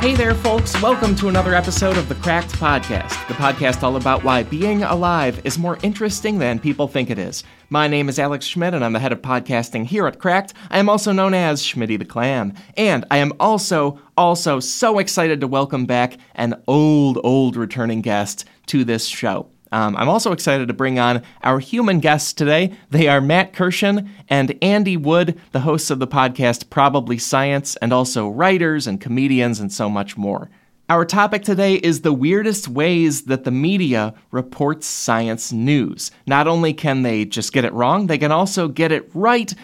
Hey there, folks. Welcome to another episode of the Cracked Podcast, the podcast all about why being alive is more interesting than people think it is. My name is Alex Schmidt, and I'm the head of podcasting here at Cracked. I am also known as Schmitty the Clam. And I am also, also so excited to welcome back an old, old returning guest to this show. Um, I'm also excited to bring on our human guests today. They are Matt Kirshen and Andy Wood, the hosts of the podcast Probably Science, and also writers and comedians and so much more. Our topic today is the weirdest ways that the media reports science news. Not only can they just get it wrong, they can also get it right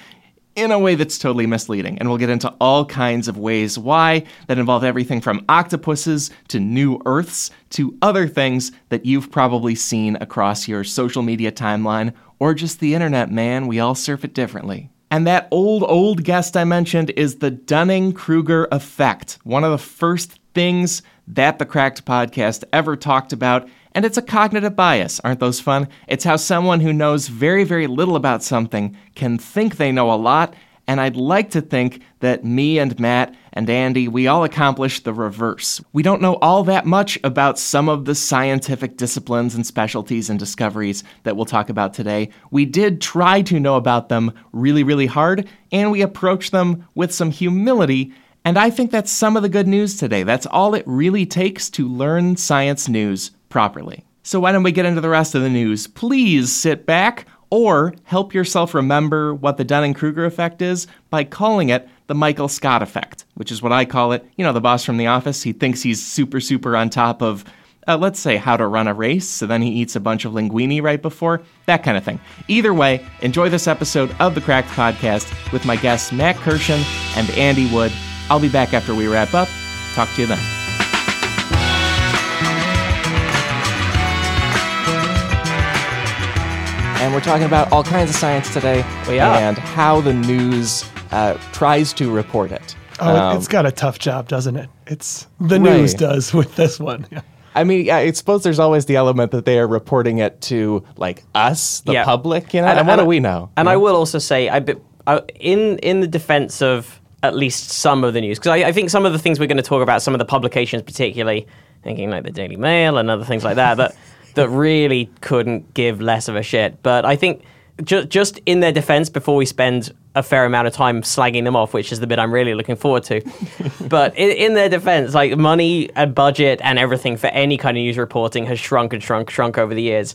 in a way that's totally misleading. And we'll get into all kinds of ways why that involve everything from octopuses to new Earths to other things that you've probably seen across your social media timeline or just the internet, man. We all surf it differently. And that old, old guest I mentioned is the Dunning Kruger effect, one of the first things that the Cracked podcast ever talked about. And it's a cognitive bias. Aren't those fun? It's how someone who knows very, very little about something can think they know a lot. And I'd like to think that me and Matt and Andy, we all accomplished the reverse. We don't know all that much about some of the scientific disciplines and specialties and discoveries that we'll talk about today. We did try to know about them really, really hard, and we approach them with some humility and I think that's some of the good news today. That's all it really takes to learn science news properly. So, why don't we get into the rest of the news? Please sit back or help yourself remember what the Dunning Kruger effect is by calling it the Michael Scott effect, which is what I call it. You know, the boss from the office, he thinks he's super, super on top of, uh, let's say, how to run a race, so then he eats a bunch of linguine right before, that kind of thing. Either way, enjoy this episode of the Cracked Podcast with my guests Matt Kirshen and Andy Wood. I'll be back after we wrap up. Talk to you then. And we're talking about all kinds of science today. We are. And how the news uh, tries to report it. Oh, Um, it's got a tough job, doesn't it? It's the Right. news does with this one. Yeah. I mean, yeah, I suppose there's always the element that they are reporting it to, like, us, the Yeah. public, you know? And, what do we know? And you I will also say, I, I, in in the defense of at least some of the news, because I, I think some of the things we're going to talk about, some of the publications, particularly thinking like the Daily Mail and other things like that, that that really couldn't give less of a shit. But I think ju- just in their defense, before we spend a fair amount of time slagging them off, which is the bit I'm really looking forward to. but in, in their defense, like money and budget and everything for any kind of news reporting has shrunk and shrunk, shrunk over the years.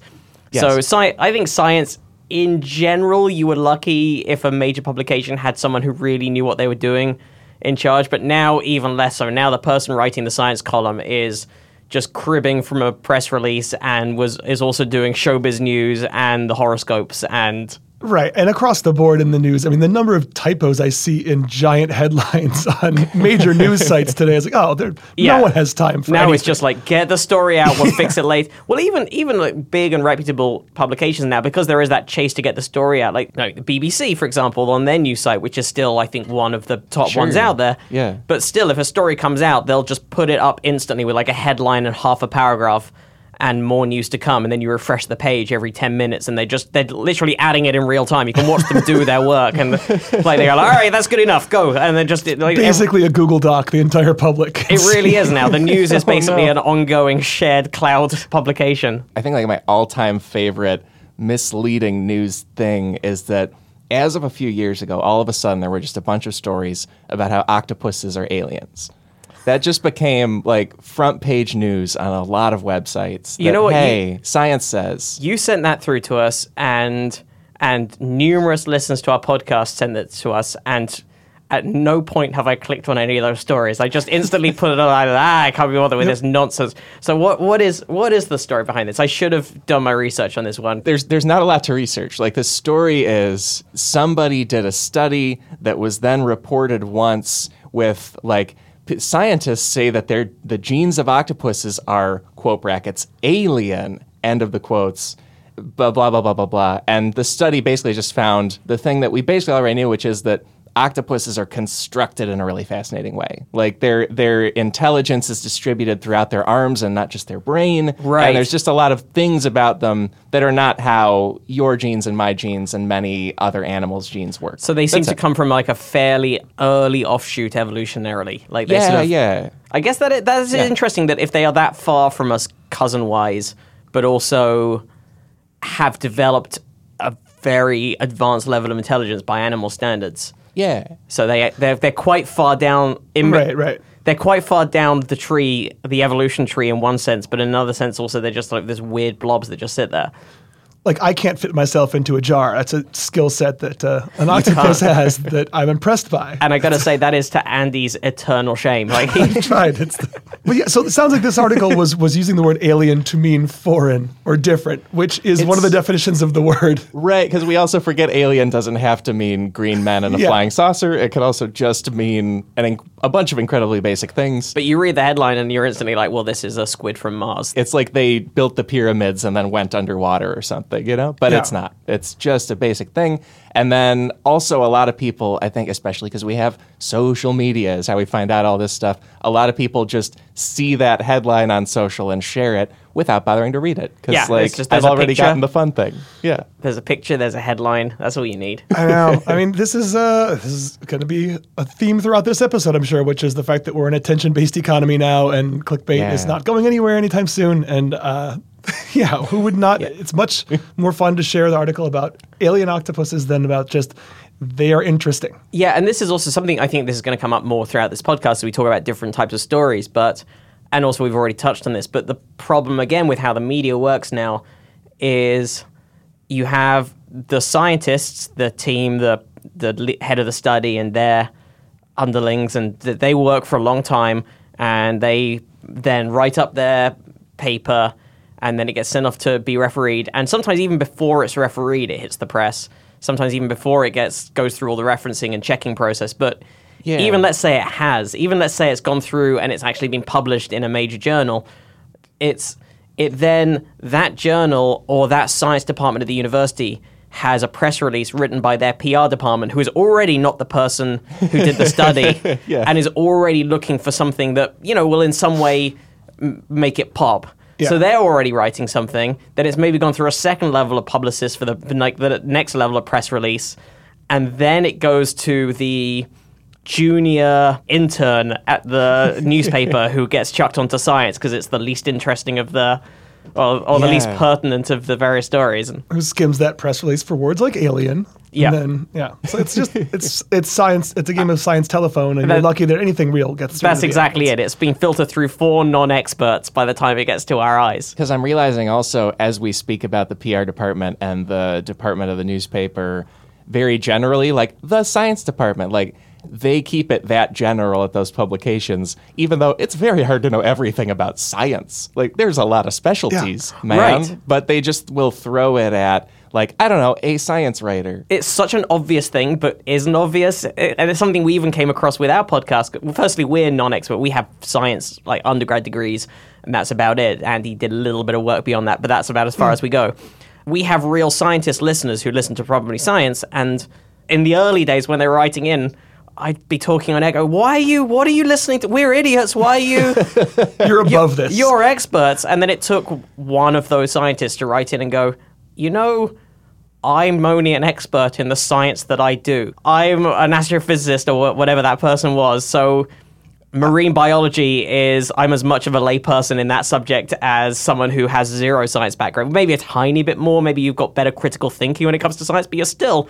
So sci- I think science in general, you were lucky if a major publication had someone who really knew what they were doing in charge. But now, even less so. Now, the person writing the science column is just cribbing from a press release and was is also doing showbiz news and the horoscopes and Right. And across the board in the news, I mean, the number of typos I see in giant headlines on major news sites today is like, oh, there, Yeah. no one has time for now anything. it's just like get the story out we'll fix it later well even even like big and reputable publications now because there is that chase to get the story out like, like the bbc for example on their news site which is still i think one of the top Sure. ones out there Yeah. but still if a story comes out they'll just put it up instantly with like a headline and half a paragraph and more news to come and then you refresh the page every 10 minutes and they just they're literally adding it in real time you can watch them do their work and like they go all right that's good enough go and then just like, every- basically a Google Doc, the entire public. It really is now. The news is Oh, basically no. an ongoing shared cloud publication. I think like my all-time favorite misleading news thing is that as of a few years ago, all of a sudden there were just a bunch of stories about how octopuses are aliens. That just became like front page news on a lot of websites. You that, know what, you- Hey, science says. You sent that through to us, and and numerous listeners to our podcast sent it to us, and at no point have I clicked on any of those stories. I just instantly put it on. like, Ah, I can't be bothered with this nonsense. So what what is what is the story behind this? I should have done my research on this one. there's there's not a lot to research. Like the story is somebody did a study that was then reported once with like scientists say that the genes of octopuses are quote brackets alien end of the quotes blah blah blah blah blah blah. And the study basically just found the thing that we basically already knew which is that octopuses are constructed in a really fascinating way. Like their their intelligence is distributed throughout their arms and not just their brain. Right. And there's just a lot of things about them that are not how your genes and my genes and many other animals' genes work. So they seem That's to it. come from like a fairly early offshoot evolutionarily. Like they Yeah, sort of, yeah. I guess that it, that is Yeah. interesting that if they are that far from us cousin wise, but also have developed a very advanced level of intelligence by animal standards. Yeah. So they they're, they're quite far down in Right, right. They're quite far down the tree, the evolution tree in one sense, but in another sense also they're just like this weird blobs that just sit there. Like I can't fit myself into a jar. That's a skill set that uh, an octopus has that I'm impressed by. And I gotta say that is to Andy's eternal shame. Like he, tried. It's the, but yeah, so it sounds like this article was was using the word alien to mean foreign or different, which is one of the definitions of the word. Right, because we also forget alien doesn't have to mean green man and a Yeah. flying saucer. It could also just mean an, inc- a bunch of incredibly basic things. But you read the headline and you're instantly like, well, this is a squid from Mars. it's like they built the pyramids and then went underwater or something, you know? But Yeah. it's not. It's just a basic thing. And then also, a lot of people, I think, especially because we have social media, is how we find out all this stuff. A lot of people just see that headline on social and share it without bothering to read it. Because, Yeah, like, just- there's I've already picture. gotten the fun thing. Yeah. There's a picture, there's a headline. That's all you need. I know. I mean, this is uh, this is going to be a theme throughout this episode, I'm sure, which is the fact that we're in an attention-based economy now, and clickbait is not going anywhere anytime soon. And uh, yeah, who would not? It's much more fun to share the article about alien octopuses than about just they are interesting. Yeah, and this is also something I think this is going to come up more throughout this podcast. So we talk about different types of stories, but and also we've already touched on this. But the problem again with how the media works now is you have the scientists, the team, the the head of the study, and their underlings, and they work for a long time, and they then write up their paper, and then it gets sent off to be refereed, and sometimes even before it's refereed, it hits the press. Sometimes even before it gets goes through all the referencing and checking process, but Yeah. even let's say it has, even let's say it's gone through and it's actually been published in a major journal, it's it then that journal or that science department at the university has a press release written by their PR department who is already not the person who did the study Yeah. and is already looking for something that you know will in some way m- make it pop. So they're already writing something. Then it's maybe gone through a second level of publicist for the, like, the next level of press release, and then it goes to the junior intern at the newspaper who gets chucked onto science because it's the least interesting of the, or, or the least pertinent of the various stories. And Who skims that press release for words like alien? Yeah. And then yeah, so it's just it's it's science. It's a game of science telephone, and you're lucky that anything real gets. through that's exactly it. It's been filtered through four non-experts by the time it gets to our eyes. Because I'm realizing also as we speak about the PR department and the department of the newspaper, very generally, like the science department, like they keep it that general at those publications, even though it's very hard to know everything about science. Like there's a lot of specialties, man. Right. But they just will throw it at like, I don't know, a science writer. it's such an obvious thing, but isn't obvious, and it's something we even came across with our podcast. Well, Firstly, we're non-expert; we have science like undergrad degrees, and that's about it. Andy did a little bit of work beyond that, but that's about as far hmm. as we go. We have real scientist listeners who listen to Probably Science, and in the early days when they were writing in. I'd be talking on echo. Why are you? What are you listening to? We're idiots. Why are you? You're above this. You're experts. And then it took one of those scientists to write in and go, you know, I'm only an expert in the science that I do. I'm an astrophysicist or whatever that person was. So marine biology is I'm as much of a layperson in that subject as someone who has zero science background. Maybe a tiny bit more. Maybe you've got better critical thinking when it comes to science, but you're still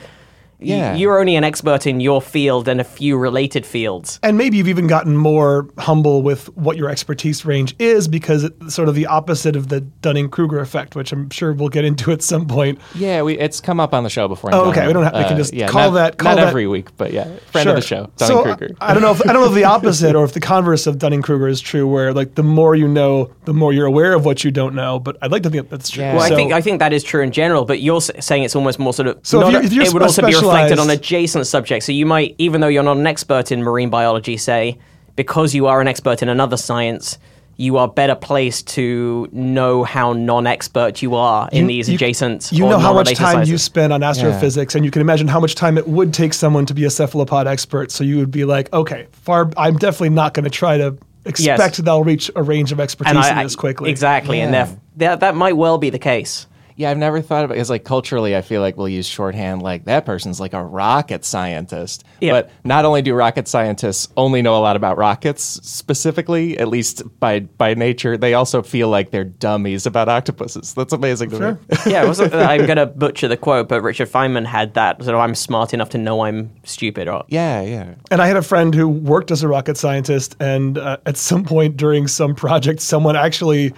Yeah. you're only an expert in your field and a few related fields. And maybe you've even gotten more humble with what your expertise range is because it's sort of the opposite of the Dunning Kruger effect, which I'm sure we'll get into at some point. Yeah, we, it's come up on the show before. Oh, okay, we don't have- we can Uh, just yeah, call not- that- call not that- every week, but yeah, friend of the show, Dunning so Kruger. I, I don't know. If, I don't know if the opposite or if the converse of Dunning Kruger is true, where like the more you know, the more you're aware of what you don't know. But I'd like to think that's true. Yeah. Well, So- I think I think that is true in general, but you're saying it's almost more sort of. So if you're- a- if you're it would also be reflected on adjacent subjects. So you might, even though you're not an expert in marine biology, say because you are an expert in another science, you are better placed to know how non-expert you are in these you- adjacent. You or know how much time you spend on astrophysics, and you can imagine how much time it would take someone to be a cephalopod expert. So you would be like, okay, far. I'm definitely not going to try to expect that I'll reach a range of expertise and in I, this quickly. exactly, and Yeah. theref- that that might well be the case. Yeah, I've never thought about it because, like, culturally, I feel like we'll use shorthand like that person's like a rocket scientist. Yeah. But not only do rocket scientists only know a lot about rockets specifically, at least by by nature, they also feel like they're dummies about octopuses. That's amazing to Sure. me. yeah, was, I'm going to butcher the quote, but Richard Feynman had that. So I'm smart enough to know I'm stupid. Or yeah, yeah. And I had a friend who worked as a rocket scientist, and uh, at some point during some project, someone actually,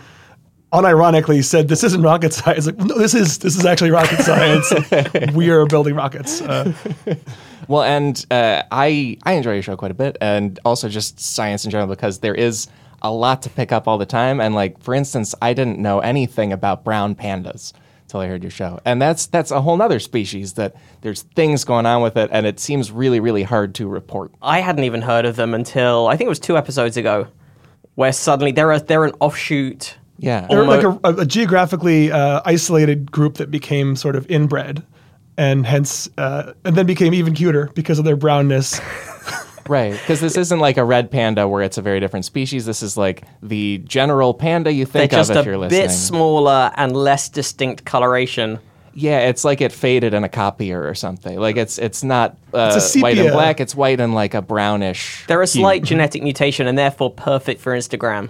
unironically, said, "This isn't rocket science." Like, no, this is this is actually rocket science. we are building rockets. Uh, Well, and uh, I I enjoy your show quite a bit, and also just science in general because there is a lot to pick up all the time. And like for instance, I didn't know anything about brown pandas until I heard your show, and that's that's a whole nother species that there's things going on with it, and it seems really really hard to report. I hadn't even heard of them until I think it was two episodes ago, where suddenly they're a, they're an offshoot. Yeah, they're like Almo- a, a geographically uh, isolated group that became sort of inbred, and hence, uh, and then became even cuter because of their brownness. right. Because this isn't like a red panda where it's a very different species. This is like the general panda you They're think just of a if you're listening. A bit smaller and less distinct coloration. Yeah, it's like it faded in a copier or something. Like it's it's not uh, It's a white and sepia. black. It's white and like a brownish. They're a hue. slight genetic mutation and therefore perfect for Instagram.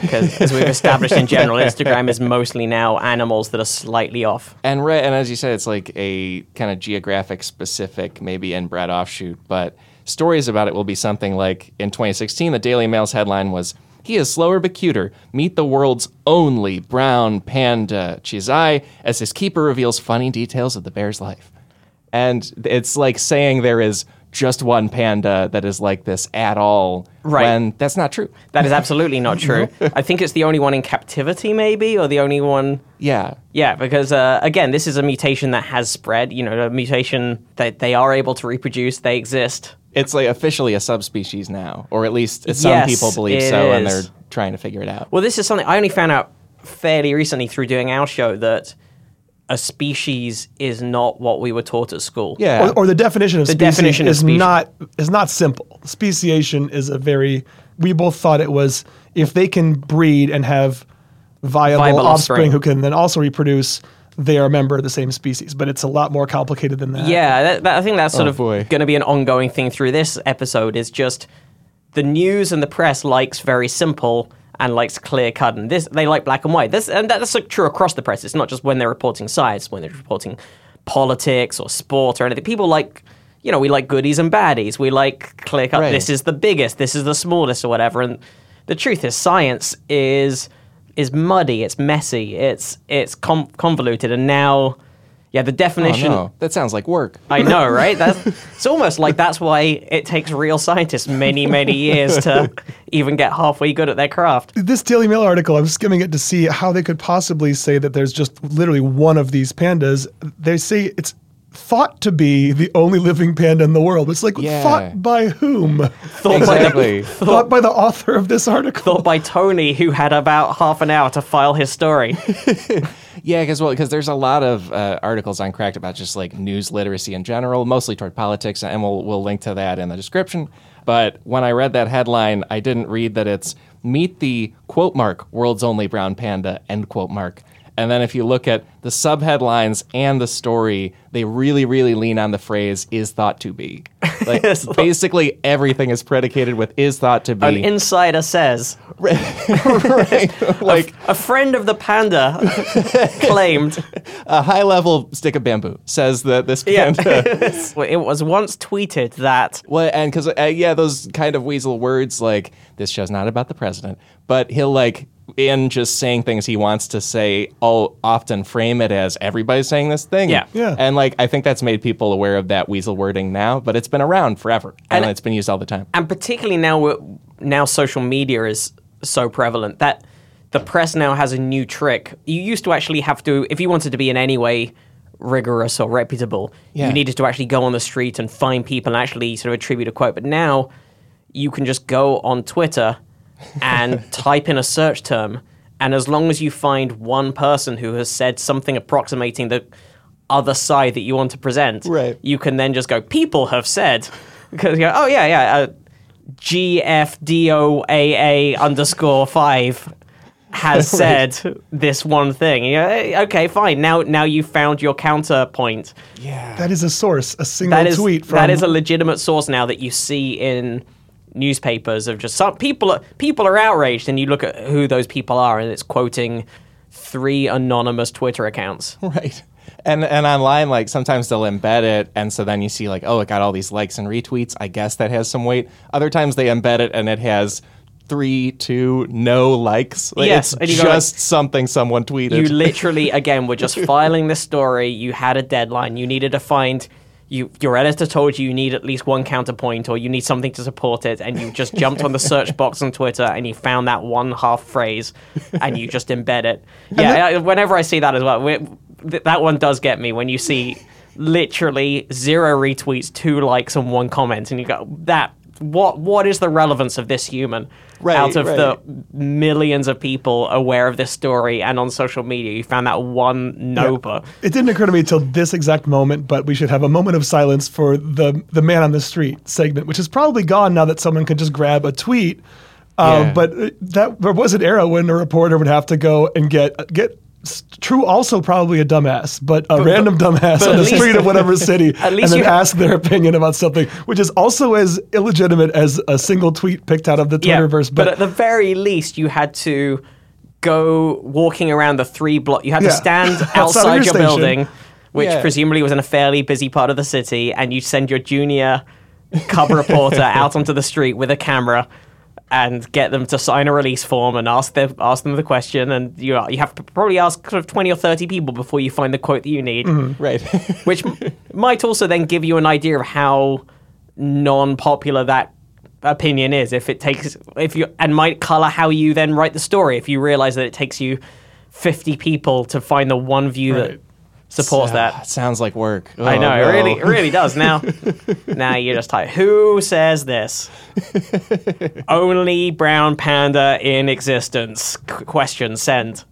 Because as we've established in general, Instagram is mostly now animals that are slightly off. and red, and as you said, it's like a kind of geographic specific, maybe inbred offshoot. But stories about it will be something like in 2016, the Daily Mail's headline was. He is slower but cuter. Meet the world's only brown panda, Qizai, as his keeper reveals funny details of the bear's life. And it's like saying there is just one panda that is like this at all, Right. when that's not true. That is absolutely not true. I think it's the only one in captivity, maybe, or the only one. Yeah, Yeah, because uh, again, this is a mutation that has spread. You know, a mutation that they are able to reproduce. They exist. it's like officially a subspecies now, or at least some Yes, people believe so, and they're trying to figure it out. Well, this is something I only found out fairly recently through doing our show that a species is not what we were taught at school. yeah, or, or the definition of The species definition of is species. not is not simple. Speciation is a very we both thought it was if they can breed and have viable, Viable offspring, offspring. who can then also reproduce, they are a member of the same species. But it's a lot more complicated than that. Yeah, that, that, I think that's sort Oh, of going to be an ongoing thing through this episode. Is just the news and the press likes very simple and likes clear cut, and this they like black and white. This and that's true across the press. It's not just when they're reporting science, when they're reporting politics or sport or anything. People like. You know, we like goodies and baddies. We like clear cut. Right. This is the biggest. This is the smallest, or whatever. And the truth is, science is is muddy. It's messy. It's it's com- convoluted. And now, yeah, the oh, definition. no, that sounds like work. I know, right? That's it's almost like that's why it takes real scientists many, many years to even get halfway good at their craft. This Daily Mail article, I'm skimming it to see how they could possibly say that there's just literally one of these pandas. They say it's thought to be the only living panda in the world. It's like Yeah. thought by whom? Thought by, the, exactly. thought by the author of this article. thought by Tony, who had about half an hour to file his story. Yeah, because well, because there's a lot of uh, articles on Cracked about just like news literacy in general, mostly toward politics, and we'll we'll link to that in the description. But when I read that headline, I didn't read that it's meet the quote mark world's only brown panda end quote mark. And then if you look at the subheadlines and the story, they really, really lean on the phrase "is thought to be." Like basically everything is predicated with "is thought to be." An insider says right? like a friend of the panda claimed a high level stick of bamboo says that this yeah, panda. Well, it was once tweeted that Well, and because uh, yeah, those kind of weasel words like this show's not about the president, but he'll like in just saying things he wants to say, all often frame it as everybody's saying this thing. Yeah. Yeah. And like I think that's made people aware of that weasel wording now, but it's been around forever and, And- it's been used all the time. and particularly now we're- now social media is so prevalent that the press now has a new trick. You used to actually have to, if you wanted to be in any way rigorous or reputable, Yeah. you needed to actually go on the street and find people and actually sort of attribute a quote. But now you can just go on Twitter and type in a search term. And as long as you find one person who has said something approximating the other side that you want to present, Right. you can then just go, people have said. Because you go, oh, yeah, yeah, uh, GFDOAA underscore five has said this one thing. You go, "Eh, okay, fine. Now, now you found your counterpoint. Yeah. That is a source, a single That is tweet from that is a legitimate source now that you see in newspapers of just some people. Are, people are outraged, and you look at who those people are, and it's quoting three anonymous Twitter accounts. Right. And and online, like sometimes they'll embed it, and so then you see like, oh, it got all these likes and retweets. I guess that has some weight. Other times they embed it and it has three, two, no likes. Like, Yes, it's and you like- just something someone tweeted. You literally, again, were just filing this story. You had a deadline. You needed to find. You, your editor told you you need at least one counterpoint or you need something to support it, and you just jumped on the search box on Twitter and you found that one half phrase, and you just embed it. Yeah, I- whenever I see that as well, th- that one does get me when you see literally zero retweets, two likes, and one comment, and you go, "That what? What is the relevance of this human?" Right, out of the millions of people aware of this story and on social media, you found that one nopa. It didn't occur to me until this exact moment, but we should have a moment of silence for the the man on the street segment, which is probably gone now that someone could just grab a tweet. Uh, Yeah. But uh, that there was an era when a reporter would have to go and get get. True, also probably a dumbass, but a random dumbass but on the least- street of whatever city, at least and then ask their opinion about something, which is also as illegitimate as a single tweet picked out of the Twitterverse. but, at the very least, you had to go walking around the three block. You had to stand Outside outside your your building, which Yeah. presumably was in a fairly busy part of the city, and you send your junior cub reporter out onto the street with a camera. And get them to sign a release form and ask them ask them the question, and you you have to probably ask sort of twenty or thirty people before you find the quote that you need. Mm-hmm. right. which m- might also then give you an idea of how non-popular that opinion is if it takes if you and might color how you then write the story if you realize that it takes you 50 people to find the one view Right. that supports that. sounds like work. I Oh, know it really it really does. Now now you're just type who says this? Only brown panda in existence. Question send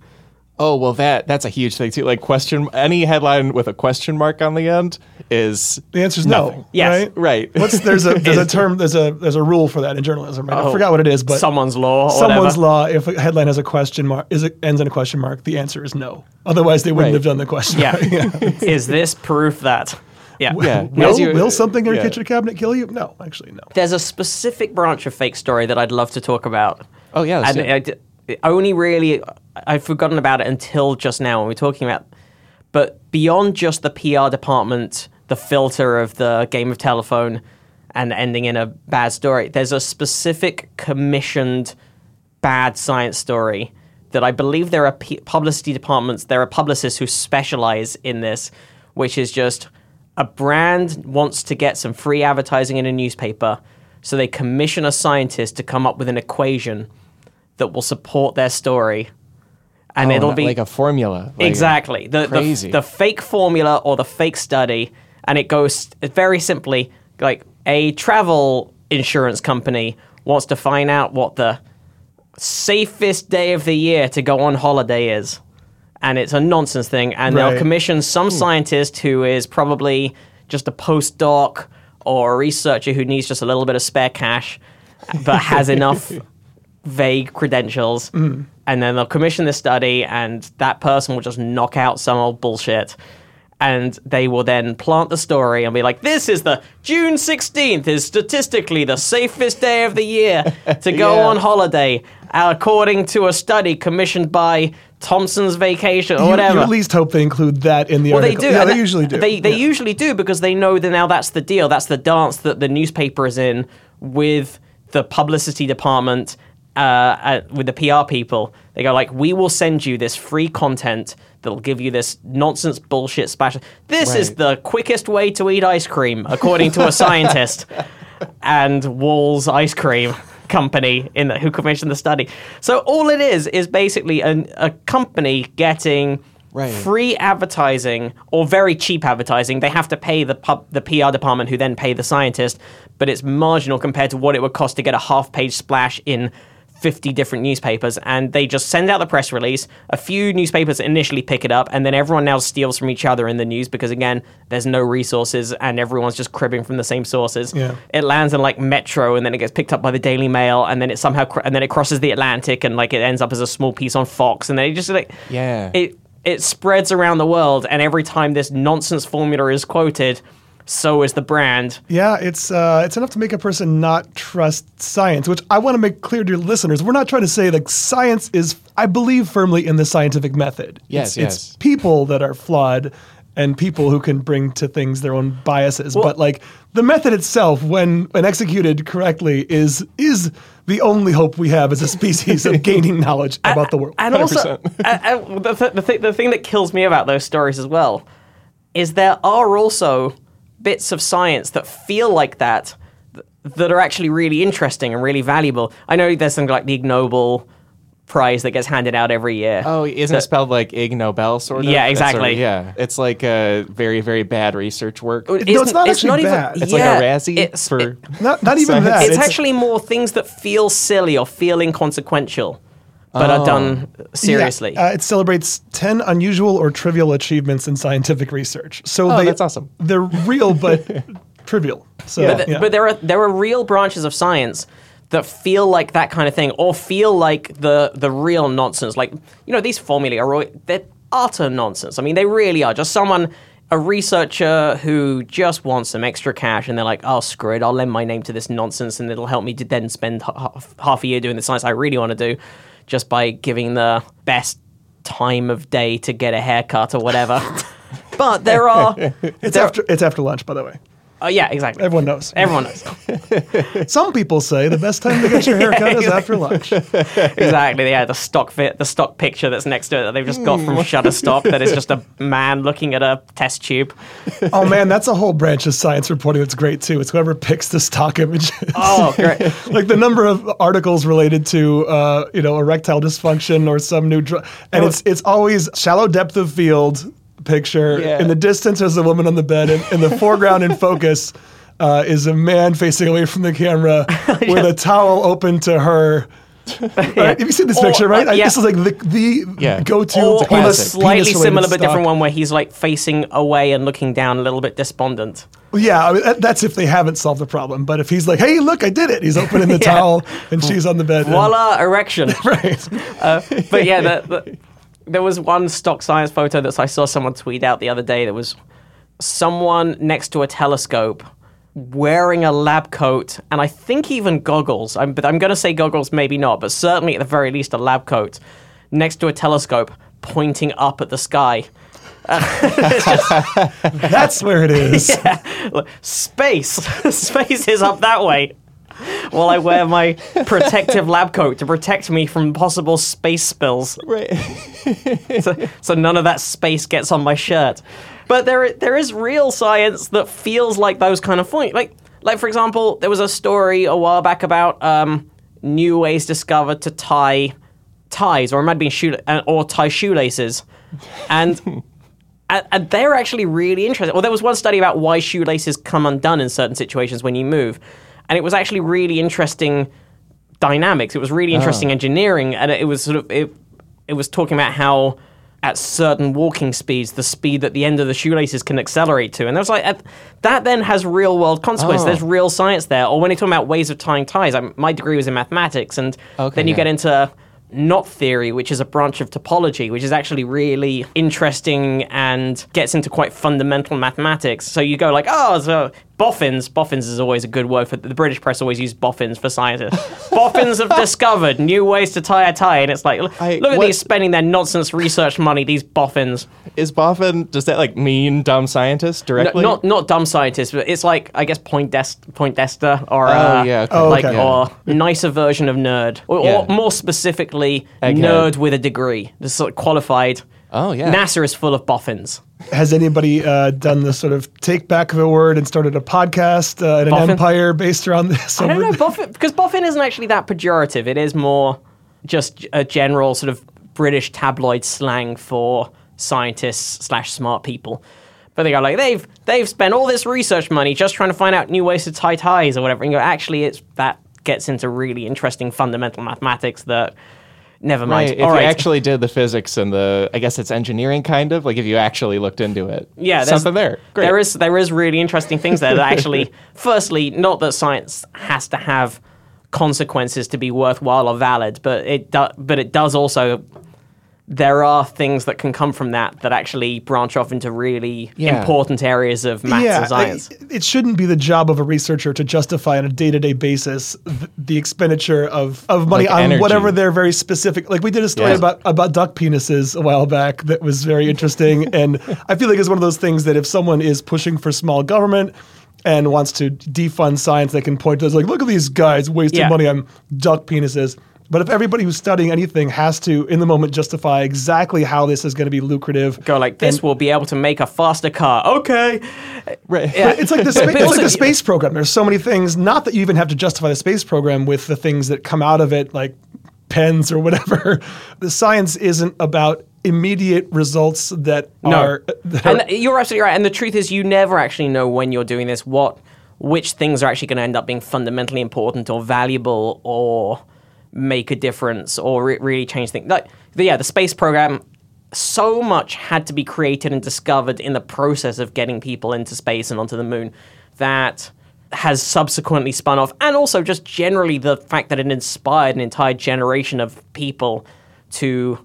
Oh well, that that's a huge thing too. Like question, any headline with a question mark on the end is The answer is Nothing. no. Yes. Right. right. What's there's a there's a term there's a there's a rule for that in journalism. Right? I Oh, forgot what it is, but someone's law or someone's whatever. law. If a headline has a question mark, is it ends in a question mark? The answer is no. Otherwise, they wouldn't Right. have done the question. yeah mark. is this proof that yeah Yeah. Will, As you- will something in your yeah. kitchen cabinet kill you? No, actually, no. There's a specific branch of fake story that I'd love to talk about. Oh, yeah, and do it. I d- only really I've forgotten about it until just now when we're talking about. But beyond just the PR department, the filter of the game of telephone, and ending in a bad story, there's a specific commissioned bad science story that I believe there are P- publicity departments, there are publicists who specialize in this, which is just a brand wants to get some free advertising in a newspaper, so they commission a scientist to come up with an equation that will support their story. And Oh, it'll be like a formula. like exactly the, the the fake formula or the fake study, and it goes very simply like a travel insurance company wants to find out what the safest day of the year to go on holiday is, and it's a nonsense thing, and Right. they'll commission some hmm. scientist who is probably just a postdoc or a researcher who needs just a little bit of spare cash, but has enough vague credentials, mm. and then they'll commission this study, and that person will just knock out some old bullshit. And they will then plant the story and be like, "This is the June 16th is statistically the safest day of the year to go Yeah. on holiday, according to a study commissioned by Thompson's Vacation or You, whatever." you at least hope they include that in the Well, they do. Yeah, and they usually do. They they Yeah. usually do because they know that now that's the deal. That's the dance that the newspaper is in with the publicity department, uh, uh, with the PR people. They go like, "We will send you this free content that'll give you this nonsense bullshit splash. This is the quickest way to eat ice cream, according to a scientist." and Wall's Ice Cream Company in the, who commissioned the study. So all it is is basically an, a company getting Right. free advertising or very cheap advertising. They have to pay the pub, the PR department who then pay the scientist, but it's marginal compared to what it would cost to get a half-page splash in 50 different newspapers and they just send out the press release. A few newspapers initially pick it up and then everyone now steals from each other in the news because again, there's no resources and everyone's just cribbing from the same sources. Yeah. It lands in like Metro and then it gets picked up by the Daily Mail and then it somehow cr- and then it crosses the Atlantic and like it ends up as a small piece on Fox and then it just like Yeah. it it spreads around the world and every time this nonsense formula is quoted, so is the brand. Yeah, it's uh, it's enough to make a person not trust science. Which I want to make clear to your listeners. We're not trying to say like science is. I believe firmly in the scientific method. Yes, it's, yes. It's people that are flawed, and people who can bring to things their own biases. but like the method itself, when when executed correctly, is is the only hope we have as a species of gaining knowledge about the world. And also, uh, uh, the, th- the, th- the thing that kills me about those stories as well is there are also bits of science that feel like that that are actually really interesting and really valuable. I know there's something like the Ig Nobel prize that gets handed out every year. Oh, isn't it spelled like Ig Nobel, sort of? Yeah, That's sort of- exactly. yeah, it's like a very, very bad research work. no, it's not actually bad. It's like a Razzie it's- for. it- not not even Science. that. it's, actually more things that feel silly or feel inconsequential, but are done seriously. Yeah, uh, it celebrates 10 unusual or trivial achievements in scientific research. So Oh, they, that's awesome. They're real but trivial. So, But, th- yeah. but there are there are real branches of science that feel like that kind of thing, or feel like the the real nonsense. Like you know, these formulae are al- they're utter nonsense. I mean, they really are. Just someone. A researcher who just wants some extra cash, and they're like, "Oh, screw it! I'll lend my name to this nonsense, and it'll help me to then spend h- half, half a year doing the science I really want to do, just by giving the best time of day to get a haircut or whatever." but there are, it's, there- after, it's after lunch, by the way. Uh, yeah, exactly. Everyone knows. Everyone knows. Some people say the best time to get your haircut is after lunch. exactly. Yeah, the stock fit, the stock picture that's next to it that they've just got from Shutterstock. that is just a man looking at a test tube. Oh man, that's a whole branch of science reporting that's great too. It's whoever picks the stock images. Oh, great. like the number of articles related to uh, you know erectile dysfunction or some new drug, and it's it's always shallow depth of field picture. Yeah. In the distance, there's a woman on the bed, and in the foreground, in focus, uh, is a man facing away from the camera with a towel open to her. Right? Have you seen this Or, picture? Right? uh, yeah. This is like the the Yeah. go-to. Or, or penis- slightly similar but different one where he's like facing away and looking down, a little bit despondent. Yeah, I mean, that's if they haven't solved the problem. But if he's like, "Hey, look, I did it," he's opening the Yeah. towel and she's on the bed. and- Voila, erection. right. but yeah, the, the, there was one stock science photo that I saw someone tweet out the other day. That was someone next to a telescope wearing a lab coat and I think even goggles. I'm, but I'm going to say goggles, maybe not, but certainly at the very least a lab coat next to a telescope pointing up at the sky. That's where it is. Look, Space, space is up that way. While I wear my protective lab coat to protect me from possible space spills. Right. so, so none of that space gets on my shirt. But there, there is real science that feels like those kind of things. Like, like for example, there was a story a while back about um, new ways discovered to tie ties, or it might have been shoe, uh, or tie shoelaces. And, and they're actually really interesting. Well, there was one study about why shoelaces come undone in certain situations when you move, and it was actually really interesting dynamics. It was really ah. interesting engineering, and it was sort of it. It was talking about how at certain walking speeds, the speed that the end of the shoelaces can accelerate to, and there was like that then has real world consequences. Oh. There's real science there. Or when you're talking about ways of tying ties, I, my degree was in mathematics, and Okay, then you yeah. get into knot theory, which is a branch of topology, which is actually really interesting and gets into quite fundamental mathematics. So you go like, oh, so boffins. Boffins is always a good word for the British press. Always use boffins for scientists. boffins have discovered new ways to tie a tie, and it's like, look I- at what- these spending their nonsense research money. These boffins. Is Boffin, does that like mean dumb scientist No, directly? not not dumb scientists, but it's like I guess Poindest, Poindexter or Oh, uh, yeah, okay. Oh, like okay. or nicer version of nerd, or, Yeah. or more specifically, Egghead. nerd with a degree, the sort of qualified. Oh, yeah. NASA is full of boffins. Has anybody uh, done the sort of take back of a word and started a podcast uh, and an empire based around this? I don't know, boffin, because boffin isn't actually that pejorative. It is more just a general sort of British tabloid slang for scientists slash smart people. But they go like they've they've spent all this research money just trying to find out new ways to tie ties or whatever. And you go, actually, it's that gets into really interesting fundamental mathematics that. Never mind. Right. If All you right. actually did the physics and the, I guess it's engineering kind of, like if you actually looked into it. yeah, there's, something there. Great. There is there is really interesting things there that actually, firstly, not that science has to have consequences to be worthwhile or valid, but it do, but it does also. There are things that can come from that that actually branch off into really Yeah. important areas of maths yeah, and science. I- it shouldn't be the job of a researcher to justify on a day-to-day basis th- the expenditure of, of money Like on energy. whatever they're very specific. Like we did a story Yeah. about about duck penises a while back that was very interesting, and I feel like it's one of those things that if someone is pushing for small government and wants to defund science, they can point to us like, look at these guys wasting Yeah. money on duck penises. But if everybody who's studying anything has to, in the moment, justify exactly how this is going to be lucrative, Go like this will be able to make a faster car. Okay. Right. Yeah. It's like the spa- it's like the space program. There's so many things. Not that you even have to justify the space program with the things that come out of it, like pens or whatever. The science isn't about immediate results that are. That and are- you're absolutely right. And the truth is, you never actually know when you're doing this what which things are actually going to end up being fundamentally important or valuable or make a difference or re- really change things. Like, the- yeah, the space program. So much had to be created and discovered in the process of getting people into space and onto the moon that has subsequently spun off, and also just generally the fact that it inspired an entire generation of people to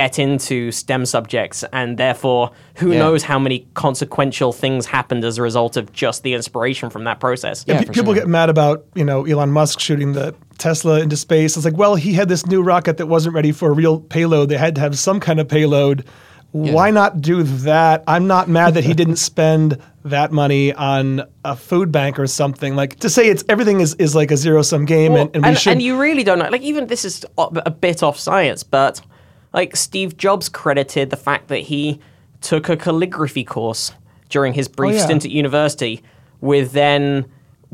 get into STEM subjects, and therefore, who Yeah. knows how many consequential things happened as a result of just the inspiration from that process. Yeah, Pe- for people sure. get mad about you know Elon Musk shooting the Tesla into space. It's like, well, he had this new rocket that wasn't ready for a real payload. They had to have some kind of payload. Why not do that? I'm not mad that he didn't spend that money on a food bank or something. Like to say it's everything is, is like a zero sum game, Well, and, and we and, should. and you really don't know. Like, even this is a a bit off science, but like Steve Jobs credited the fact that he took a calligraphy course during his brief Oh, yeah. stint at university, with then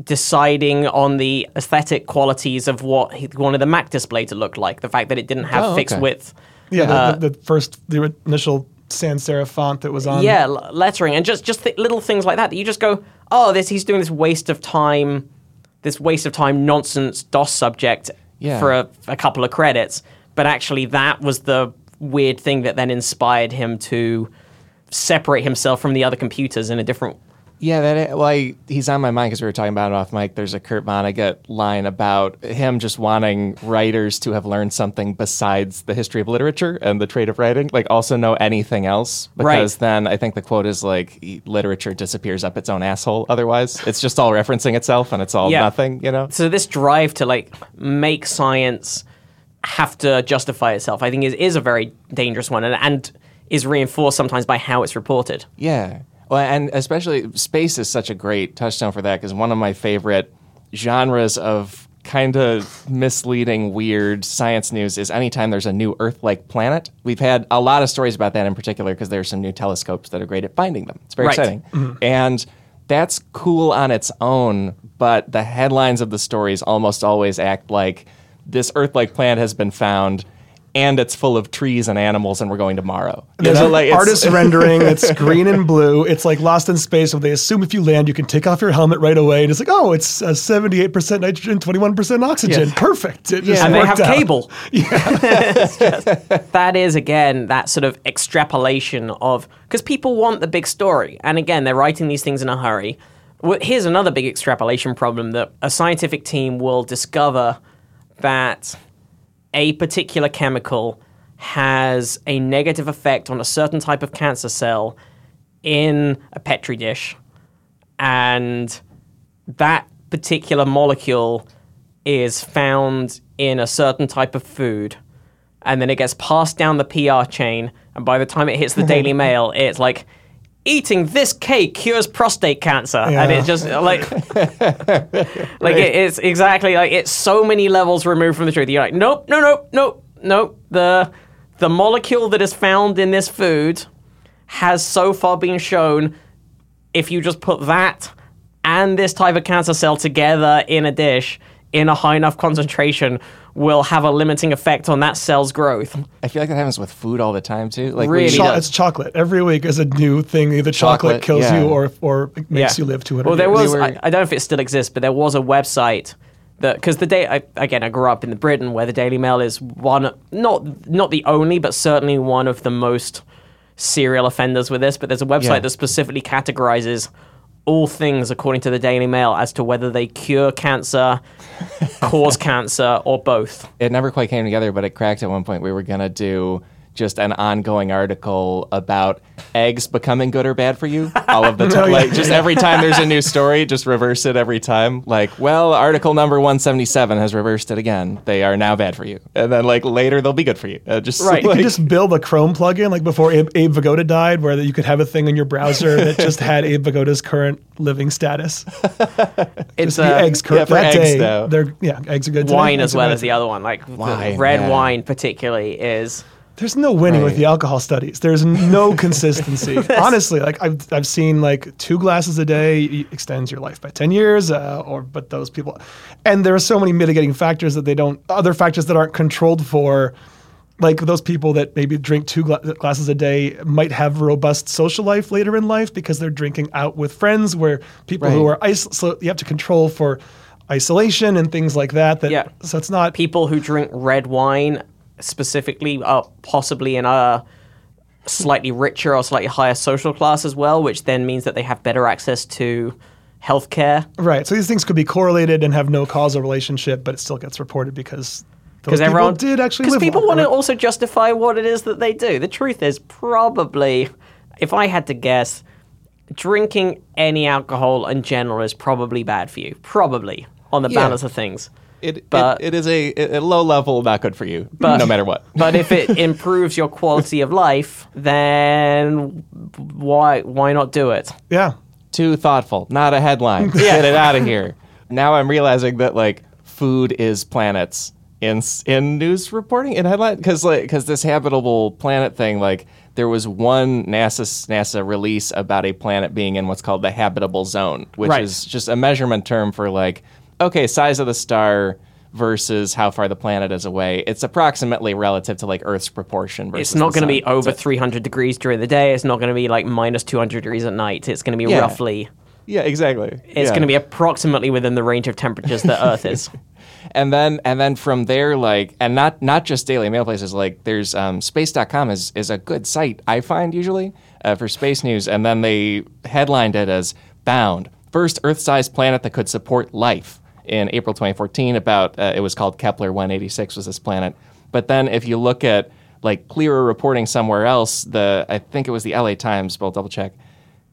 deciding on the aesthetic qualities of what he wanted the Mac display to look like. The fact that it didn't have Oh, fixed okay. width. yeah, the, uh, the, the first, the initial sans serif font that was on. yeah, lettering and just just th- little things like that that you just go, oh, this he's doing this waste of time, this waste of time nonsense DOS subject Yeah. for a, a couple of credits, but actually that was the weird thing that then inspired him to separate himself from the other computers in a different. Yeah, that well, I, he's on my mind because we were talking about it off mic. There's a Kurt Vonnegut line about him just wanting writers to have learned something besides the history of literature and the trade of writing, like also know anything else. Right. Because then I think the quote is like, "E- literature disappears up its own asshole. Otherwise, it's just all referencing itself and it's all Yeah. nothing. You know? So this drive to like make science have to justify itself, I think, is is a very dangerous one, and, and is reinforced sometimes by how it's reported. Yeah. Well, and especially space is such a great touchstone for that because one of my favorite genres of kind of misleading, weird science news is anytime there's a new Earth like planet. We've had a lot of stories about that in particular because there's some new telescopes that are great at finding them. It's very Right. exciting. Mm-hmm. And that's cool on its own, but the headlines of the stories almost always act like this Earth like planet has been found. And it's full of trees and animals, and we're going tomorrow. You There's know, an like, artist rendering. It's green and blue. It's like Lost in Space, where they assume if you land, you can take off your helmet right away. And it's like, oh, it's uh, 78% nitrogen, 21% oxygen. Yeah. Perfect. It just Yeah. and they have out. cable. It's just- that is again that sort of extrapolation of because people want the big story, and again they're writing these things in a hurry. Well, here's another big extrapolation problem that a scientific team will discover that a particular chemical has a negative effect on a certain type of cancer cell in a petri dish, and that particular molecule is found in a certain type of food and then it gets passed down the PR chain and by the time it hits the Daily Mail it's like eating this cake cures prostate cancer. And Yeah. it's just like like it, it's exactly like it's so many levels removed from the truth. You're like nope no nope nope nope. The the molecule that is found in this food has so far been shown if you just put that and this type of cancer cell together in a dish in a high enough concentration will have a limiting effect on that cell's growth. I feel like that happens with food all the time too. Like Really Cho- it's chocolate. Every week is a new thing. Either chocolate, Chocolate, kills yeah. you or or it makes you live 200 Well, there years. was, We I, I don't know if it still exists, but there was a website that because the day I, again I grew up in the Britain where the Daily Mail is one not not the only but certainly one of the most serial offenders with this. But there's a website Yeah. that specifically categorizes all things according to the Daily Mail as to whether they cure cancer, cause cancer, or both. it never quite came together, but it cracked at one point. We were gonna do just an ongoing article about eggs becoming good or bad for you all of the time. Oh. Like just every time there's a new story, just reverse it every time. Like, well, article number 177 has reversed it again. They are now bad for you, and then like later they'll be good for you. Uh, just Right. You like- could just build a Chrome plugin like before Abe, Abe Vigoda died, where you could have a thing in your browser that just had Abe Vigoda's current living status. It's The uh, eggs cur- yeah, for that eggs, day. though. They're yeah, eggs are good. wine eggs as well as the other one. Like Wine, red yeah. wine particularly is. There's no winning with the alcohol studies. There's no consistency. Honestly, like I've I've seen like two glasses a day extends your life by ten years, uh, or but those people, and there are so many mitigating factors that they don't. Other factors that aren't controlled for. Like those people that maybe drink two gla- glasses a day might have robust social life later in life because they're drinking out with friends. Where people who are isolated, so you have to control for isolation and things like that. That Yeah. so it's not people who drink red wine specifically are possibly in a slightly richer or slightly higher social class as well, which then means that they have better access to healthcare. Right. So these things could be correlated and have no causal relationship, but it still gets reported because Because people everyone did actually Because people want to also justify what it is that they do. The truth is probably, if I had to guess, drinking any alcohol in general is probably bad for you. Probably on the Yeah. balance of things. It, but- it, it is a, a low level, not good for you, But- no matter what. But if it improves your quality of life, then why why not do it? Yeah. too thoughtful. Not a headline. Get it out of here. Now I'm realizing that like food is planets in in news reporting in headline because like because this habitable planet thing like there was one NASA NASA release about a planet being in what's called the habitable zone, which Right. is just a measurement term for like okay size of the star versus how far the planet is away. It's approximately relative to like Earth's proportion. Versus It's not going to be sun. over 300 degrees during the day. It's not going to be like minus 200 degrees at night. It's going to be Yeah. roughly. Yeah, exactly. It's Yeah. going to be approximately within the range of temperatures that Earth is. and then and then from there like and not not just daily mail places like there's um, space.com is is a good site i find usually uh, for space news and then they headlined it as bound first earth-sized planet that could support life in april 2014 about uh, it was called kepler 186 was this planet but then if you look at like clearer reporting somewhere else the i think it was the la times but i'll double check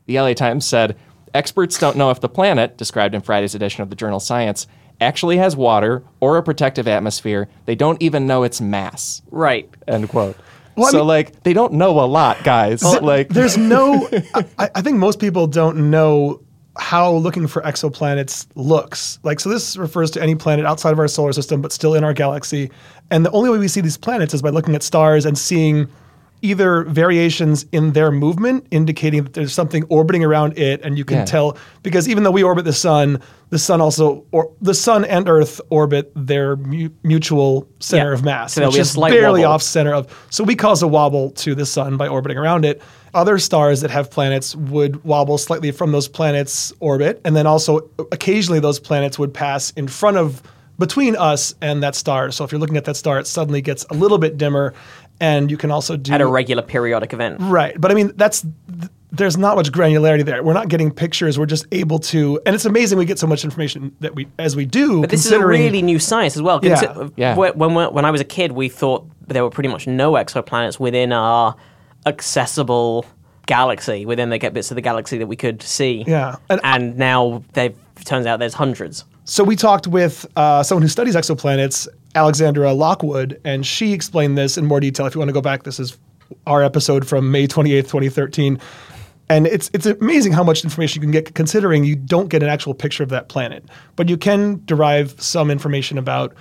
the LA Times said experts don't know if the planet, described in Friday's edition of the journal Science, actually has water or a protective atmosphere. They don't even know its mass. right. End quote. Well, I so mean- like they don't know a lot, guys. like There's no. I, I think most people don't know how looking for exoplanets looks. Like, so this refers to any planet outside of our solar system, but still in our galaxy. And the only way we see these planets is by looking at stars and seeing either variations in their movement, indicating that there's something orbiting around it, and you can Yeah. tell because even though we orbit the sun, the sun also or the sun and Earth orbit their mu- mutual center Yeah. of mass, So which is barely wobble. off center of. So we cause a wobble to the sun by orbiting around it. Other stars that have planets would wobble slightly from those planets' orbit, and then also occasionally those planets would pass in front of between us and that star. So if you're looking at that star, it suddenly gets a little bit dimmer, and you can also do At a regular periodic event. Right. But I mean, that's th- there's not much granularity there. We're not getting pictures. We're just able to, and it's amazing we get so much information that we as we do. But this is a considering- really new science as well. Yeah. Yeah. When, when, when I was a kid, we thought there were pretty much no exoplanets within our accessible galaxy, within the bits of the galaxy that we could see. Yeah. And- And, now they've turns out there's hundreds. So we talked with uh, someone who studies exoplanets, Alexandra Lockwood, and she explained this in more detail. If you want to go back, this is our episode from May 28th, 2013. And it's it's amazing how much information you can get considering you don't get an actual picture of that planet. But you can derive some information about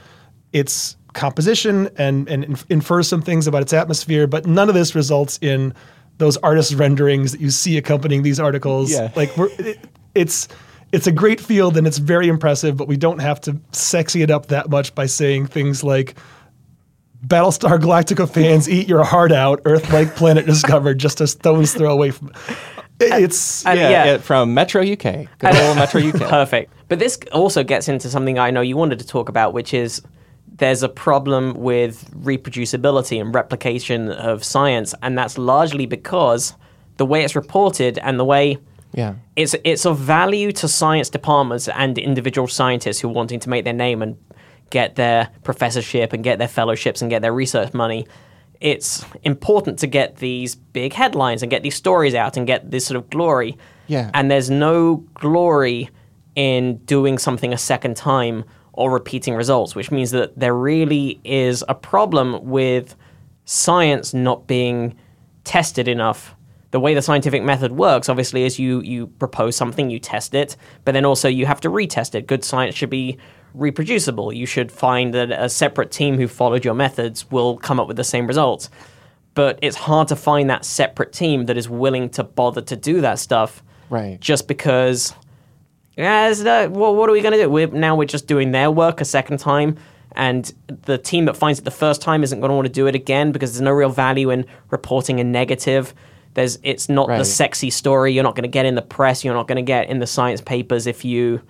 its composition and, and inf- infer some things about its atmosphere, but none of this results in those artist renderings that you see accompanying these articles. Yeah. Like we're it, it's it's a great field and it's very impressive, but we don't have to sexy it up that much by saying things like Battlestar Galactica fans eat your heart out, Earth-like planet discovered just a stone's throw away from It- it's And- yeah, yeah. it- from Metro UK. Good uh, old Metro UK. Perfect. But this also gets into something I know you wanted to talk about, which is there's a problem with reproducibility and replication of science, and that's largely because the way it's reported and the way Yeah. it's it's of value to science departments and individual scientists who are wanting to make their name and get their professorship and get their fellowships and get their research money. It's important to get these big headlines and get these stories out and get this sort of glory. Yeah. And there's no glory in doing something a second time or repeating results, which means that there really is a problem with science not being tested enough. The way the scientific method works, obviously, is you you propose something, you test it, but then also you have to retest it. Good science should be reproducible. You should find that a separate team who followed your methods will come up with the same results. But it's hard to find that separate team that is willing to bother to do that stuff. Right. Just because yeah, no, well, what are we going to do? We're, now we're just doing their work a second time, and the team that finds it the first time isn't going to want to do it again because there's no real value in reporting a negative. There's, it's not the sexy story. You're not going to get in the press. You're not going to get in the science papers if you,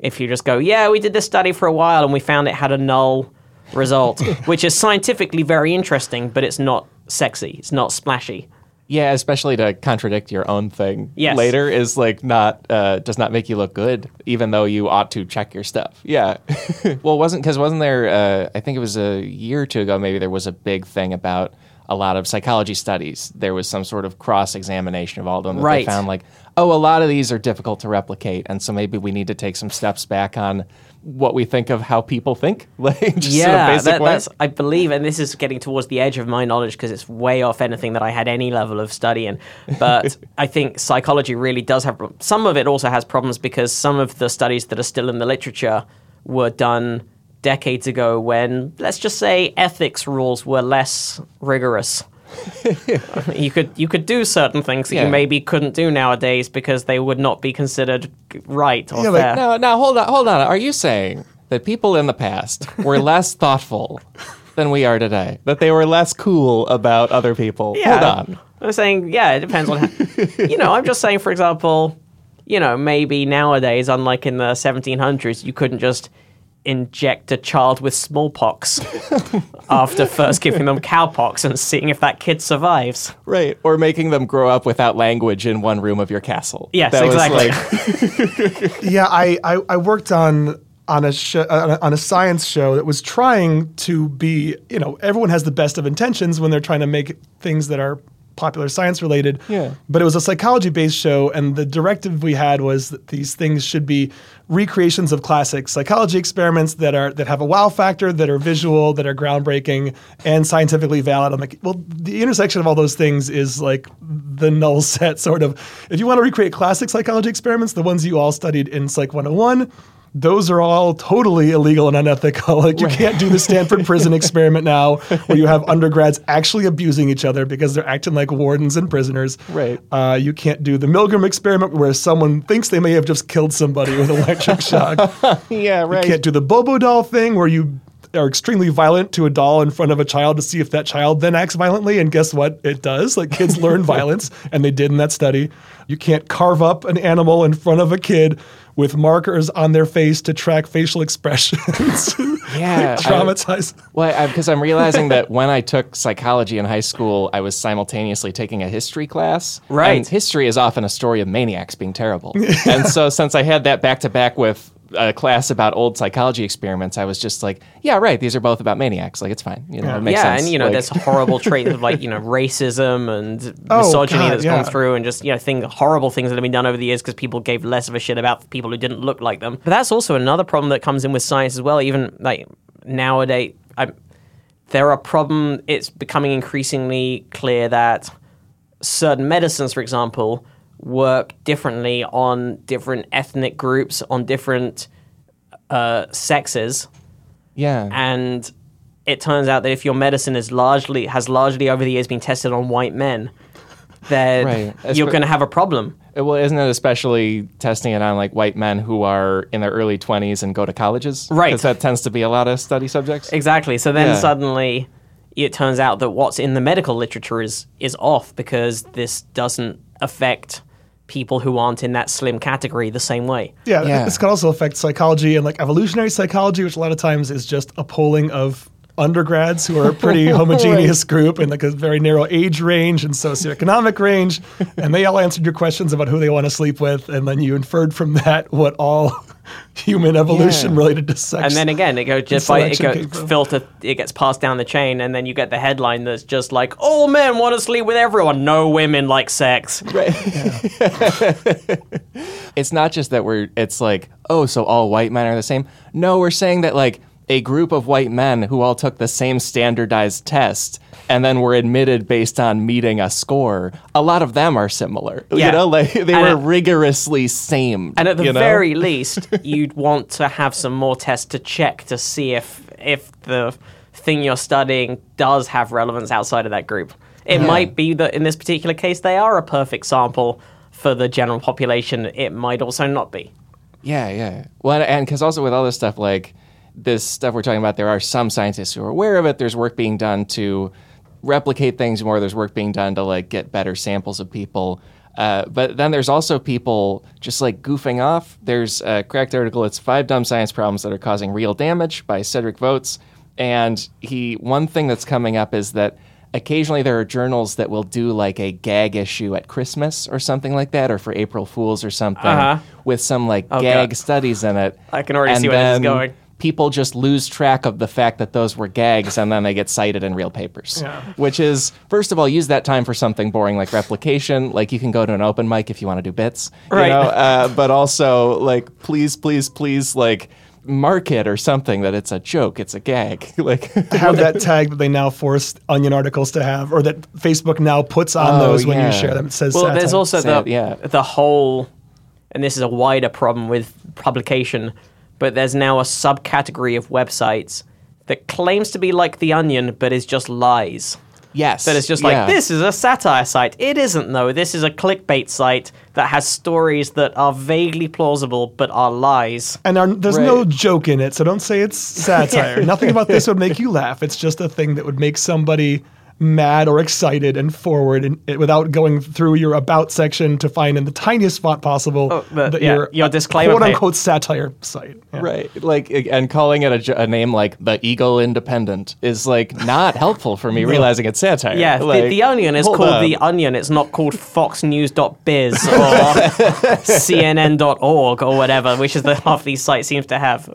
if you just go, yeah, we did this study for a while and we found it had a null result, which is scientifically very interesting, but it's not sexy. It's not splashy. Yeah, especially to contradict your own thing Yes. later is like not uh, does not make you look good, even though you ought to check your stuff. Yeah, well, wasn't because wasn't there? Uh, I think it was a year or two ago. Maybe there was a big thing about a lot of psychology studies. There was some sort of cross examination of all of them. That Right. They found like, oh, a lot of these are difficult to replicate, and so maybe we need to take some steps back on what we think of how people think. Like, just sort of yeah, basic that, that's I believe, and this is getting towards the edge of my knowledge because it's way off anything that I had any level of study in. But I think psychology really does have some of it. Also has problems because some of the studies that are still in the literature were done decades ago when, let's just say, ethics rules were less rigorous. You could you could do certain things that Yeah. you maybe couldn't do nowadays because they would not be considered right or Yeah, like, fair. No, no, hold on, hold on. Are you saying that people in the past were less thoughtful than we are today? That they were less cool about other people? Yeah. Hold on. I'm saying, yeah, it depends on, how, you know, I'm just saying, for example, you know, maybe nowadays, unlike in the 1700s, you couldn't just inject a child with smallpox after first giving them cowpox and seeing if that kid survives. Right. Or making them grow up without language in one room of your castle. Yes, That exactly. like- yeah, I, I, I worked on on a show on a, on a science show that was trying to be, you know, everyone has the best of intentions when they're trying to make things that are popular science related. Yeah. But it was a psychology based show, and the directive we had was that these things should be recreations of classic psychology experiments that are that have a wow factor, that are visual, that are groundbreaking, and scientifically valid. I'm like, well, the intersection of all those things is like the null set, sort of. If you want to recreate classic psychology experiments, the ones you all studied in Psych 101, those are all totally illegal and unethical. Like you can't do the Stanford prison experiment now, where you have undergrads actually abusing each other because they're acting like wardens and prisoners. Right. Uh, you can't do the Milgram experiment where someone thinks they may have just killed somebody with electric shock. yeah, right. You can't do the Bobo doll thing where you are extremely violent to a doll in front of a child to see if that child then acts violently. And guess what? It does. Like kids learn violence, and they did in that study. You can't carve up an animal in front of a kid with markers on their face to track facial expressions. Yeah, I- Traumatize. Well, because I'm realizing that when I took psychology in high school, I was simultaneously taking a history class. Right. And history is often a story of maniacs being terrible. and so, since I had that back to back with a class about old psychology experiments, I was just like, yeah, right. These are both about maniacs. Like, it's fine. You know, it makes sense. yeah, sense. and you know, Like- there's horrible traits of like you know racism and Oh, misogyny God, that's yeah. gone through, and just you know, thing horrible things that have been done over the years because people gave less of a shit about people who didn't look like them. But that's also another problem that comes in with science as well. Even like nowadays, I, there are problem. It's becoming increasingly clear that certain medicines, for example, work differently on different ethnic groups, on different uh, sexes yeah. and it turns out that if your medicine is largely has largely over the years been tested on white men, then Right. you're going to have a problem. Uh, Well, isn't it especially testing it on like white men who are in their early 20s and go to colleges? Right. Because that tends to be a lot of study subjects. Exactly. So then Yeah. suddenly it turns out that what's in the medical literature is is off because this doesn't affect people who aren't in that slim category the same way. Yeah, Yeah. this can also affect psychology and like evolutionary psychology, which a lot of times is just a polling of undergrads who are a pretty homogeneous group in like a very narrow age range and socioeconomic range, and they all answered your questions about who they want to sleep with, and then you inferred from that what all human evolution Yeah. related to sex. And then again, it goes just by it goes filter. It gets passed down the chain, and then you get the headline that's just like, "All men want to sleep with everyone. No women like sex." it's not just that we're it's like oh so all white men are the same no we're saying that like a group of white men who all took the same standardized test and then were admitted based on meeting a score a lot of them are similar Yeah. you know like they And were at- rigorously same And at the you know? very least, you'd want to have some more tests to check to see if if the thing you're studying does have relevance outside of that group. It might be that in this particular case they are a perfect sample for the general population. It might also not be. Yeah, yeah. Well, and because also with all this stuff, like this stuff we're talking about, there are some scientists who are aware of it. There's work being done to replicate things more. There's work being done to like get better samples of people. Uh, but then there's also people just like goofing off. There's a cracked article. It's five dumb science problems that are causing real damage by Cedric Voets. And he one thing that's coming up is that occasionally there are journals that will do like a gag issue at Christmas or something like that, or for April Fools or something Uh-huh. with some like Oh, gag God. studies in it. I can already And see where this is going. People just lose track of the fact that those were gags, and then they get cited in real papers. Yeah. Which is, first of all, use that time for something boring like replication. Like you can go to an open mic if you want to do bits, you Right. know? Uh, but also, like, please, please, please, like, mark it or something that it's a joke, it's a gag. like, have that tag that they now force Onion articles to have, or that Facebook now puts on Oh, those when yeah. you share them. It says Well, satire. there's also Sad, the yeah. the whole, and this is a wider problem with publication, but there's now a subcategory of websites that claims to be like the Onion, but is just lies. yes. That is just yeah. like this is a satire site. It isn't though. This is a clickbait site that has stories that are vaguely plausible but are lies. and are, there's no joke in it, so don't say it's satire. Nothing about this would make you laugh. It's just a thing that would make somebody mad or excited and forward and it, without going through your about section to find in the tiniest spot possible Oh, the- that yeah, you're your uh, disclaimer quote unquote satire site. Yeah. Right, like, and calling it a, a name like the Eagle Independent is like not helpful for me realizing it's satire. Yeah, the, Like, the Onion is called up. the Onion. It's not called FoxNews.biz or CNN.org or whatever, which is the half these sites seems to have.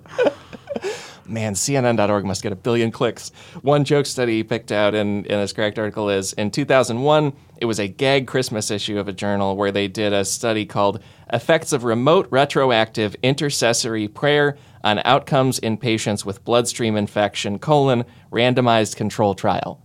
Man, CNN.org must get a billion clicks. One joke study he picked out in, in his Cracked article is in 2001, it was a gag Christmas issue of a journal where they did a study called Effects of Remote Retroactive Intercessory Prayer on Outcomes in Patients with Bloodstream Infection, colon, randomized control trial.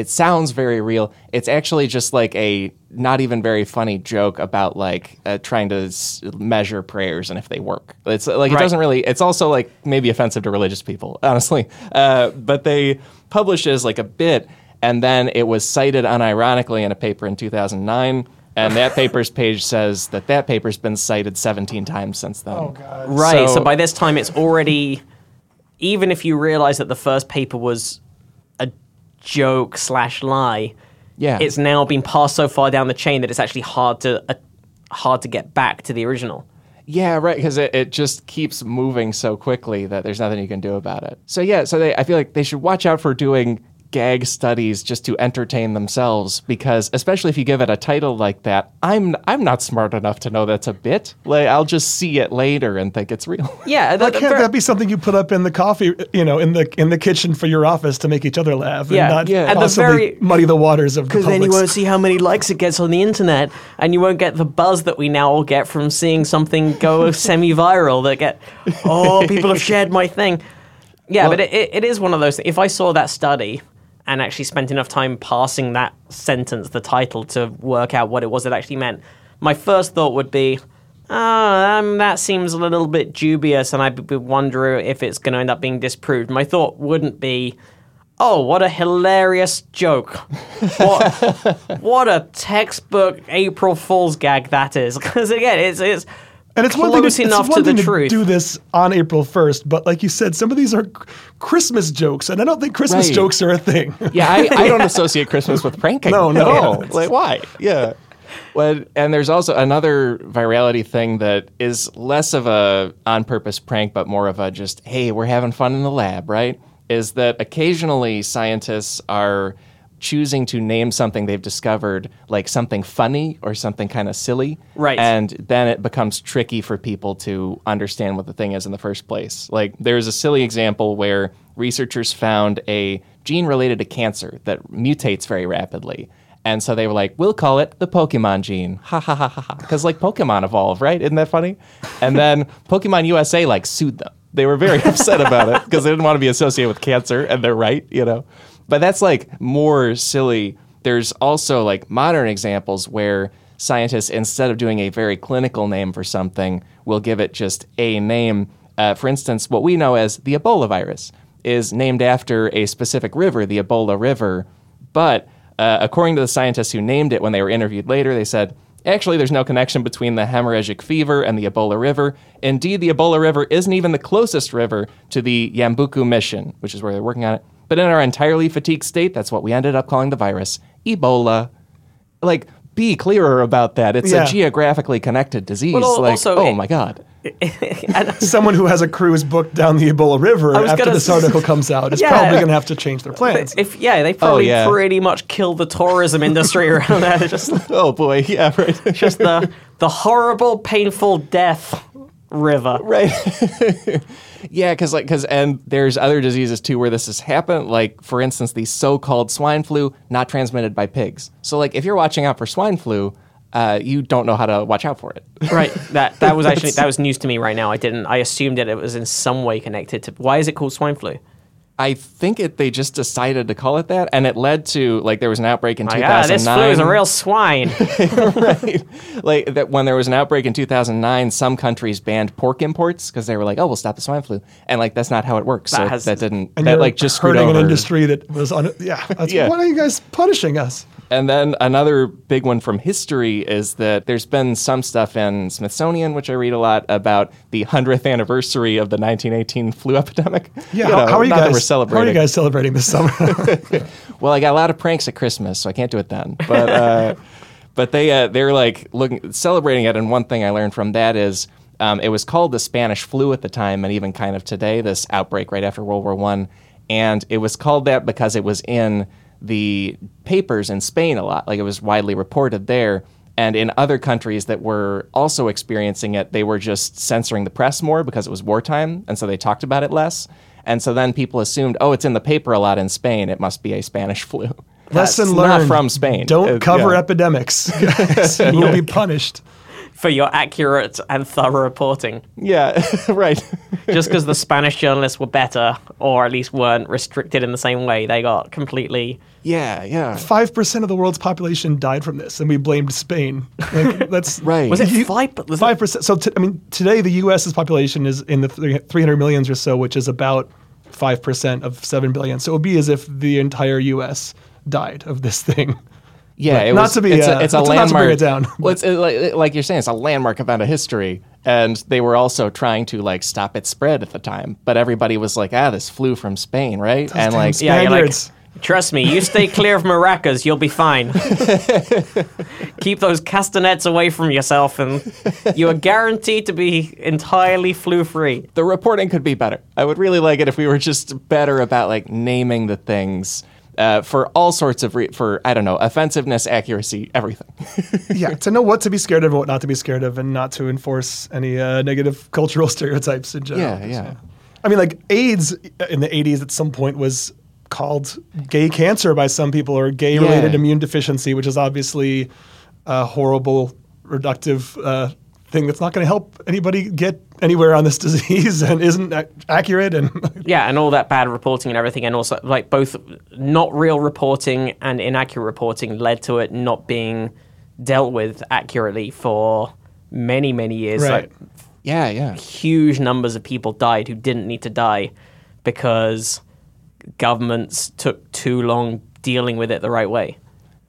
It sounds very real. It's actually just like a not even very funny joke about like uh, trying to s- measure prayers and if they work. It's like it Right. doesn't really. It's also like maybe offensive to religious people, honestly. Uh, but they published it as like a bit, and then it was cited unironically in a paper in 2009. And that paper's page says that that paper's been cited 17 times since then. Oh god. Right. So, So- by this time, it's already. Even if you realize that the first paper was a joke slash lie, Yeah. it's now been passed so far down the chain that it's actually hard to uh, hard to get back to the original. Yeah, right. Because it, it just keeps moving so quickly that there's nothing you can do about it. So yeah, so they, I feel like they should watch out for doing gag studies just to entertain themselves because especially if you give it a title like that i'm i'm not smart enough to know that's a bit like i'll just see it later and think it's real Yeah, Why can't the- that be something you put up in the coffee, you know, in the in the kitchen for your office to make each other laugh, Yeah, and not yeah. At the possibly very- muddy the waters of the Because then you public's- won't see how many likes it gets on the internet, and you won't get the buzz that we now all get from seeing something go semi-viral. That get, oh, people have shared my thing. Yeah, but it, it, it is one of those. Things. If I saw that study and actually spent enough time parsing that sentence, the title, to work out what it was it actually meant, my first thought would be, oh, um, that seems a little bit dubious, and I'd be wondering if it's going to end up being disproved. My thought wouldn't be, oh, what a hilarious joke. What, what a textbook April Fool's gag that is. Because again, it's it's And it's one thing, to, enough it's one to the thing truth. do this on April 1st, but like you said, some of these are Christmas jokes, and I don't think Christmas Right. jokes are a thing. yeah I, I don't associate christmas with pranking No, no. like why yeah Well, and there's also another virality thing that is less of a on-purpose prank, but more of a just, hey, we're having fun in the lab, right? Is that occasionally scientists are choosing to name something they've discovered like something funny or something kind of silly. Right. And then it becomes tricky for people to understand what the thing is in the first place. Like there's a silly example where researchers found a gene related to cancer that mutates very rapidly. And so they were like, we'll call it the Pokemon gene. Ha ha ha ha ha. Because like Pokemon evolve, right? Isn't that funny? And then Pokemon USA like sued them. They were very upset about it because they didn't want to be associated with cancer, and they're right, you know. But that's like more silly. There's also like modern examples where scientists, instead of doing a very clinical name for something, will give it just a name. Uh, for instance, what we know as the Ebola virus is named after a specific river, the Ebola River. But uh, according to the scientists who named it when they were interviewed later, they said, Actually, there's no connection between the hemorrhagic fever and the Ebola River. Indeed, the Ebola River isn't even the closest river to the Yambuku mission, which is where they're working on it. But in our entirely fatigued state, that's what we ended up calling the virus Ebola. Like, be clearer about that. It's Yeah. a geographically connected disease. Well, like, also oh it- my God. Someone who has a cruise booked down the Ebola River was after gonna this s- article comes out is Yeah. probably going to have to change their plans. If yeah, they oh, probably yeah. pretty much killed the tourism industry around there. Just Oh boy. Yeah, right. just the the horrible, painful death river. right yeah because like because and there's other diseases too where this has happened like for instance the so-called swine flu not transmitted by pigs so like if you're watching out for swine flu uh, you don't know how to watch out for it Right. That that was actually that was news to me right now. I didn't. I assumed that it was in some way connected to. Why is it called swine flu? I think it they just decided to call it that and it led to like there was an outbreak in Like, ah, 2009 this flu is a real swine. right like that when there was an outbreak in 2009 some countries banned pork imports because they were like oh we'll stop the swine flu and like that's not how it works so That that, didn't and that you're like just screwed hurting an industry that was on. Yeah, that's, Yeah. why are you guys punishing us? And then another big one from history is that there's been some stuff in Smithsonian, which I read a lot about the 100th anniversary of the 1918 flu epidemic. Yeah, You how, know, how are you guys? we're How are celebrating. you guys celebrating this summer? Well, I got a lot of pranks at Christmas, so I can't do it then. But uh, but they uh, they're like looking celebrating it, and one thing I learned from that is um, it was called the Spanish flu at the time, and even kind of today, this outbreak right after World War One, and it was called that because it was in the papers in Spain a lot, like it was widely reported there. And in other countries that were also experiencing it, they were just censoring the press more because it was wartime, and so they talked about it less. And so then people assumed, oh, it's in the paper a lot in Spain. It must be a Spanish flu. Lesson That's learned. Not from Spain. Don't Uh, cover yeah. epidemics. guys. You'll be punished. for your accurate and thorough reporting. Yeah, right. Just because the Spanish journalists were better, or at least weren't restricted in the same way, they got completely. Yeah, yeah. Five percent of the world's population died from this, and we blamed Spain. Like, that's Right. Was it five? Five percent. So t- I mean, today the U.S.'s population is in the three hundred millions or so, which is about five percent of seven billion. So it would be as if the entire U.S. died of this thing. Yeah, it not was, to be, it's uh, a, it's a not to- not to landmark. bring it down, Well, it's, uh, like, like you're saying, it's a landmark event of history, and they were also trying to like stop its spread at the time. But everybody was like, "Ah, this flew from Spain, right?" and like, Sp- yeah, you're like, Spaniards. Trust me, you stay clear of maracas, you'll be fine. Keep those castanets away from yourself, and you are guaranteed to be entirely flu free. the reporting could be better. I would really like it if we were just better about like naming the things. Uh, for all sorts of re- for I don't know offensiveness, accuracy, everything. yeah, to know what to be scared of and what not to be scared of, and not to enforce any uh, negative cultural stereotypes in general. Yeah, yeah. I mean, like AIDS in the '80s at some point was called gay cancer by some people, or gay-related Yeah. immune deficiency, which is obviously a horrible, reductive uh, thing that's not going to help anybody get anywhere on this disease and isn't ac- accurate. And Yeah, and all that bad reporting and everything, and also like both not real reporting and inaccurate reporting led to it not being dealt with accurately for many, many years. Right. Like yeah, yeah. huge numbers of people died who didn't need to die because governments took too long dealing with it the right way.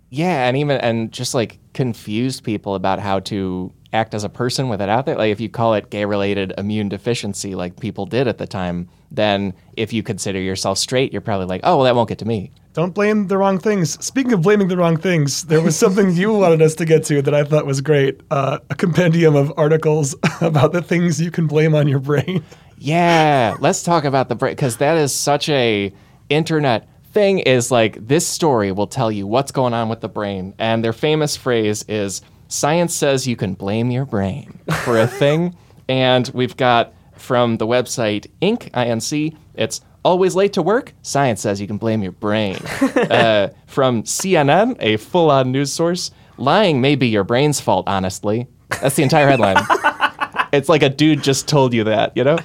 Yeah, and even and just like confused people about how to act as a person with it out there. Like if you call it gay related immune deficiency, like people did at the time, then if you consider yourself straight, you're probably like, oh, well, that won't get to me. Don't blame the wrong things. Speaking of blaming the wrong things, there was something you wanted us to get to that I thought was great uh, a compendium of articles about the things you can blame on your brain. Yeah, let's talk about the brain because that is such a internet thing. Is like this story will tell you what's going on with the brain, and their famous phrase is "Science says you can blame your brain for a thing," and we've got from the website Inc. Inc. It's always late to work. Science says you can blame your brain. uh, from CNN, a full-on news source, lying may be your brain's fault. Honestly, that's the entire headline. it's like a dude just told you that, you know?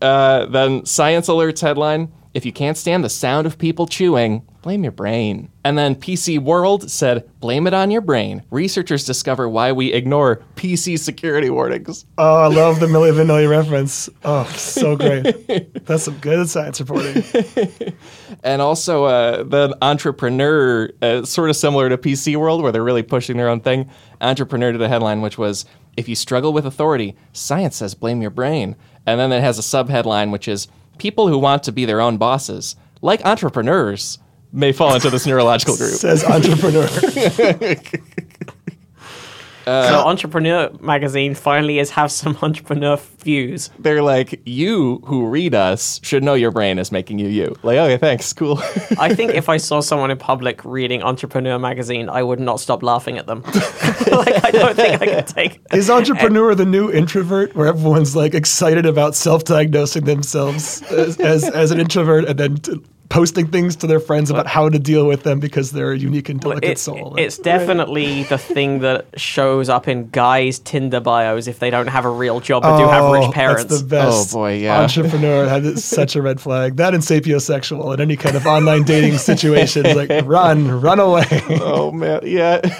Uh, then Science Alerts headline If you can't stand the sound of people chewing, blame your brain. And then PC World said, Blame it on your brain. Researchers discover why we ignore PC security warnings. Oh, I love the Milli Vanilli reference. Oh, so great. That's some good science reporting. And also, uh, the entrepreneur, uh, sort of similar to PC World, where they're really pushing their own thing. Entrepreneur did a headline which was, "If you struggle with authority, science says blame your brain." And then it has a subheadline which is, "People who want to be their own bosses, like entrepreneurs, may fall into this neurological group." Says entrepreneur. Uh, so Entrepreneur magazine finally is have some entrepreneur views. They're like, "You who read us should know your brain is making you you." Like, okay, thanks, cool. I think if I saw someone in public reading Entrepreneur magazine, I would not stop laughing at them. like I don't think I can take. Is entrepreneur the new introvert, where everyone's like excited about self-diagnosing themselves as, as, as an introvert and then t- posting things to their friends about how to deal with them because they're a unique and delicate It- soul? it's definitely the thing that shows up in guys' Tinder bios if they don't have a real job but do have Oh, rich parents. That's the best. Oh, boy, yeah. Entrepreneur had such a red flag. That and sapiosexual in any kind of online dating situation. is like run, run away. oh man, yeah.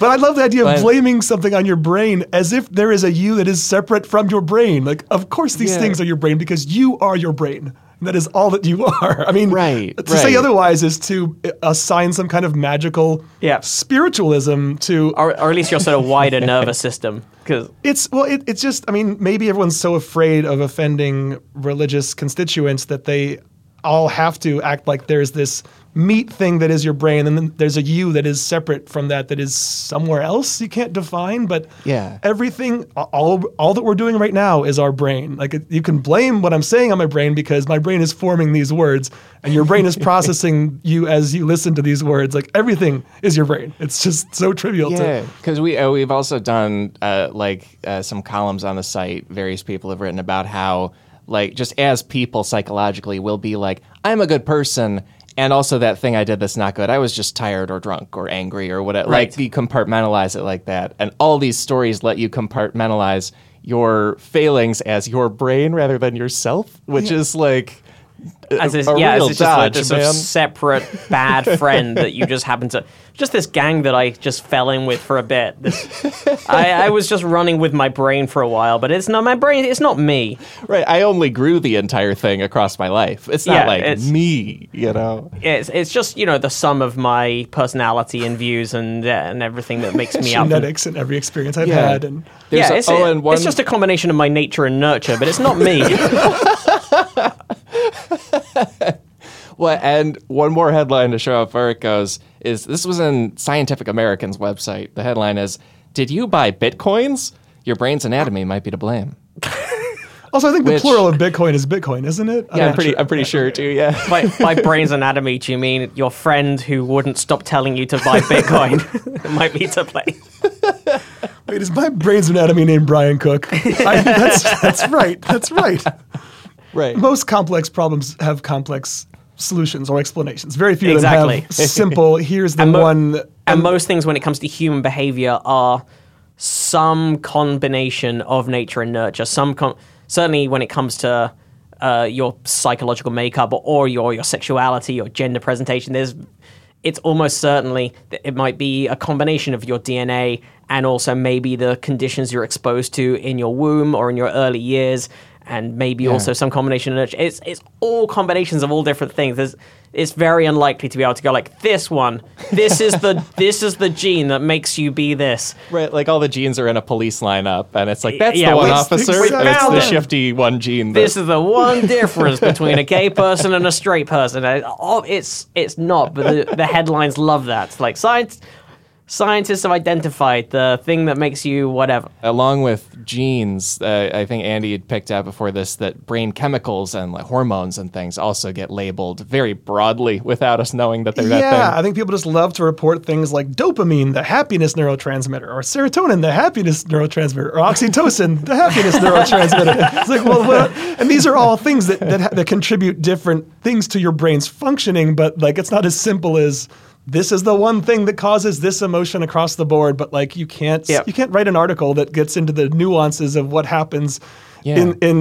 But I love the idea of But- blaming something on your brain as if there is a you that is separate from your brain. Like, of course, these Yeah. things are your brain because you are your brain. That is all that you are. I mean, Right, to say otherwise is to assign some kind of magical Yeah. spiritualism to or, or at least your sort of wider nervous system. Because It's well, it, it's just. I mean, maybe everyone's so afraid of offending religious constituents that they all have to act like there's this meat thing that is your brain, and then there's a you that is separate from that that is somewhere else you can't define. But Yeah. everything, all all that we're doing right now is our brain. Like you can blame what I'm saying on my brain because my brain is forming these words, and your brain is processing you as you listen to these words. Like everything is your brain. It's just so trivial. to, Yeah, because we uh, we've also done uh, like uh, some columns on the site. Various people have written about how like just as people psychologically will be like, I'm a good person, and also that thing I did that's not good. I was just tired or drunk or angry or whatever. Right. Like you compartmentalize it like that, and all these stories let you compartmentalize your failings as your brain rather than yourself, which is like. As this, a yeah, real as it's just like this sort of separate bad friend that you just happen to just this gang that I just fell in with for a bit. This, I, I was just running with my brain for a while, but it's not my brain. It's not me. Right, I only grew the entire thing across my life. It's not Yeah, like it's- me, you know. It's it's just you know the sum of my personality and views and uh, and everything that makes me up. genetics and every experience I've Yeah. had, and There's yeah, a- it's, oh, and one- it's just a combination of my nature and nurture, but it's not me. Well, and one more headline to show how far it goes is this was in Scientific American's website. The headline is Did you buy bitcoins? Your brain's anatomy might be to blame. also I think the plural of Bitcoin is Bitcoin, isn't it? Yeah, I'm pretty sure. I'm pretty sure too, yeah. by, by brain's anatomy, do you mean your friend who wouldn't stop telling you to buy Bitcoin might be to blame? Wait, is my brain's anatomy named Brian Cook? I, that's that's right. That's right. Right. Most complex problems have complex solutions or explanations. Very few of Exactly. them have simple. Here's the And mo- one. And most things when it comes to human behavior are some combination of nature and nurture. Some com- certainly when it comes to uh, your psychological makeup or, or your your sexuality or gender presentation, there's it's almost certainly that it might be a combination of your DNA and also maybe the conditions you're exposed to in your womb or in your early years. And maybe also some combination of nurture. It's it's all combinations of all different things. There's, it's very unlikely to be able to go like this one. This is the this is the gene that makes you be this. Right, like all the genes are in a police lineup, and it's like that's Yeah, the one we- officer, we and it's the shifty one gene. That, This is the one difference between a gay person and a straight person. Oh, It's it's not, but the, the headlines love that. It's like science scientists have identified the thing that makes you whatever. along with genes, uh, I think Andy had picked out before this that brain chemicals and like hormones and things also get labeled very broadly without us knowing that they're Yeah, that I think people just love to report things like dopamine, the happiness neurotransmitter, or serotonin, the happiness neurotransmitter, or oxytocin, the happiness neurotransmitter. It's like, well, what? And these are all things that, that, that contribute different things to your brain's functioning, but like it's not as simple as this is the one thing that causes this emotion across the board. But like you can't Yep. you can't write an article that gets into the nuances of what happens. Yeah. In, in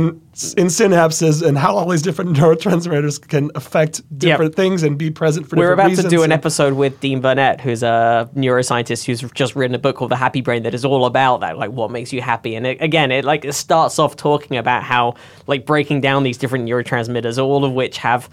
in synapses and how all these different neurotransmitters can affect different things and be present for We're about reasons. to do an episode with Dean Burnett, who's a neuroscientist who's just written a book called The Happy Brain that is all about that, like what makes you happy. And it, again, it like it starts off talking about how like breaking down these different neurotransmitters, all of which have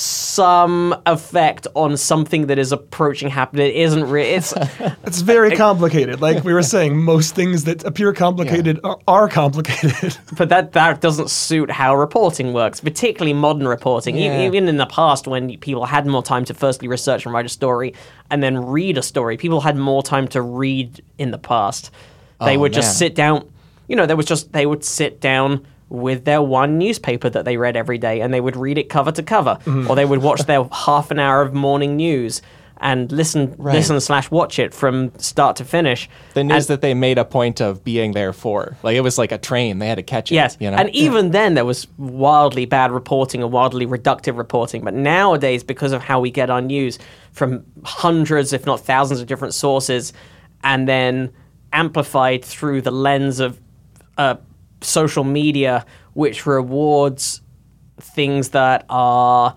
some effect on something that is approaching happiness. It isn't really. It's It's very complicated. Like we were saying, most things that appear complicated are, are complicated. but that that doesn't suit how reporting works, particularly modern reporting. Yeah. Even in the past, when people had more time to firstly research and write a story, and then read a story, people had more time to read in the past. They Oh, would just sit down. You know, there was just they would sit down with their one newspaper that they read every day, and they would read it cover to cover, Mm-hmm. or they would watch their half an hour of morning news and listen Right. listen slash watch it from start to finish. The news And- that they made a point of being there for. Like it was like a train; they had to catch it. Yes, you know? and even then there was wildly bad reporting and wildly reductive reporting. But nowadays, because of how we get our news from hundreds, if not thousands, of different sources, and then amplified through the lens of uh, social media, which rewards things that are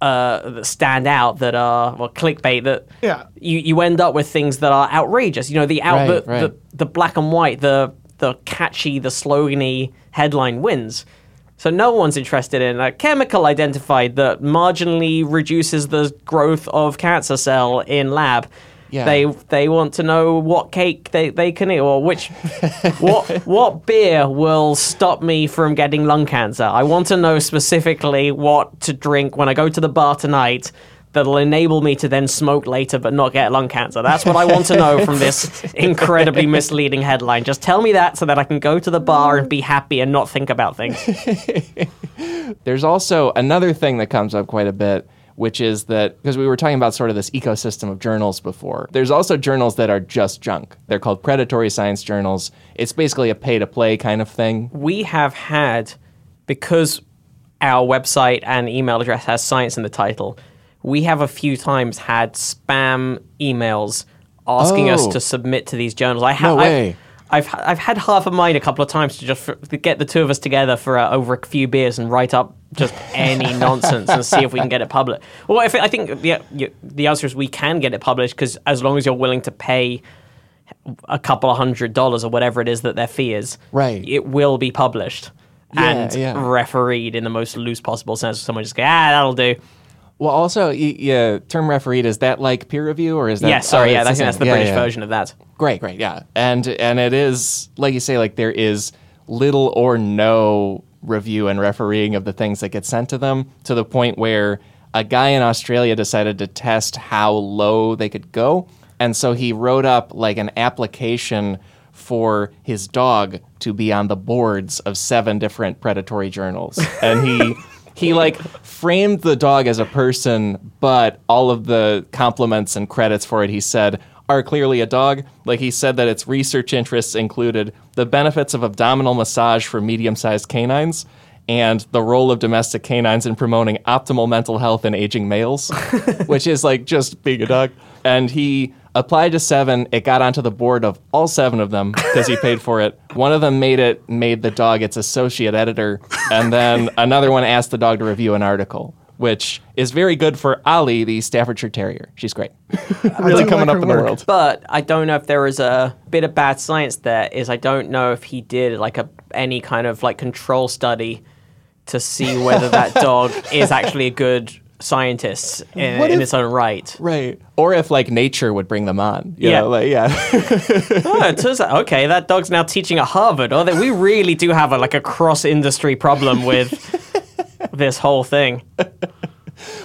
uh, that stand out, that are well, clickbait, that Yeah. you, you end up with things that are outrageous. You know, the out Right, the, right. the the black and white, the the catchy, the slogany headline wins. So no one's interested in a chemical identified that marginally reduces the growth of cancer cell in lab. Yeah. They they want to know what cake they, they can eat or which what what beer will stop me from getting lung cancer. I want to know specifically what to drink when I go to the bar tonight that'll enable me to then smoke later but not get lung cancer. That's what I want to know from this incredibly misleading headline. Just tell me that so that I can go to the bar and be happy and not think about things. There's also another thing that comes up quite a bit, which is that because we were talking about sort of this ecosystem of journals before, there's also journals that are just junk. They're called predatory science journals. It's basically a pay to play kind of thing. we have had because our website and email address has science in the title we have a few times had spam emails asking us Oh. to submit to these journals i No have way. I've, I've had half a mind a couple of times to just to get the two of us together for uh, over a few beers and write up just any nonsense and see if we can get it published. Well, I, thi- I think the, the answer is we can get it published because as long as you're willing to pay a couple of hundred dollars or whatever it is that their fee is, Right. it will be published Yeah, and yeah. refereed in the most loose possible sense. Someone just go, ah, that'll do. Well, also, yeah, term refereed is that like peer review or is that? yeah, sorry, oh, yeah, it's that's, the that's the Yeah, British yeah. version of that. Great, great, yeah, and and it is like you say, like there is little or no review and refereeing of the things that get sent to them to the point where a guy in Australia decided to test how low they could go, and so he wrote up like an application for his dog to be on the boards of seven different predatory journals, and he. He like framed the dog as a person, but all of the compliments and credits for it, he said, are clearly a dog. Like he said that its research interests included the benefits of abdominal massage for medium sized canines and the role of domestic canines in promoting optimal mental health in aging males, which is like just being a dog. And he applied to seven. It got onto the board of all seven of them because he paid for it. One of them made it made the dog its associate editor, and then another one asked the dog to review an article. Which is very good for Ollie, the Staffordshire Terrier. She's great. really coming like up her in the world. But I don't know if there is a bit of bad science there. Is I don't know if he did like a, any kind of like control study to see whether that dog is actually a good scientist in, uh, What in if- its own right. Right. Or if like nature would bring them on. you Yeah. know, like, yeah. Oh, it turns out okay, that dog's now teaching at Harvard. Oh, that we really do have a like a cross industry problem with this whole thing.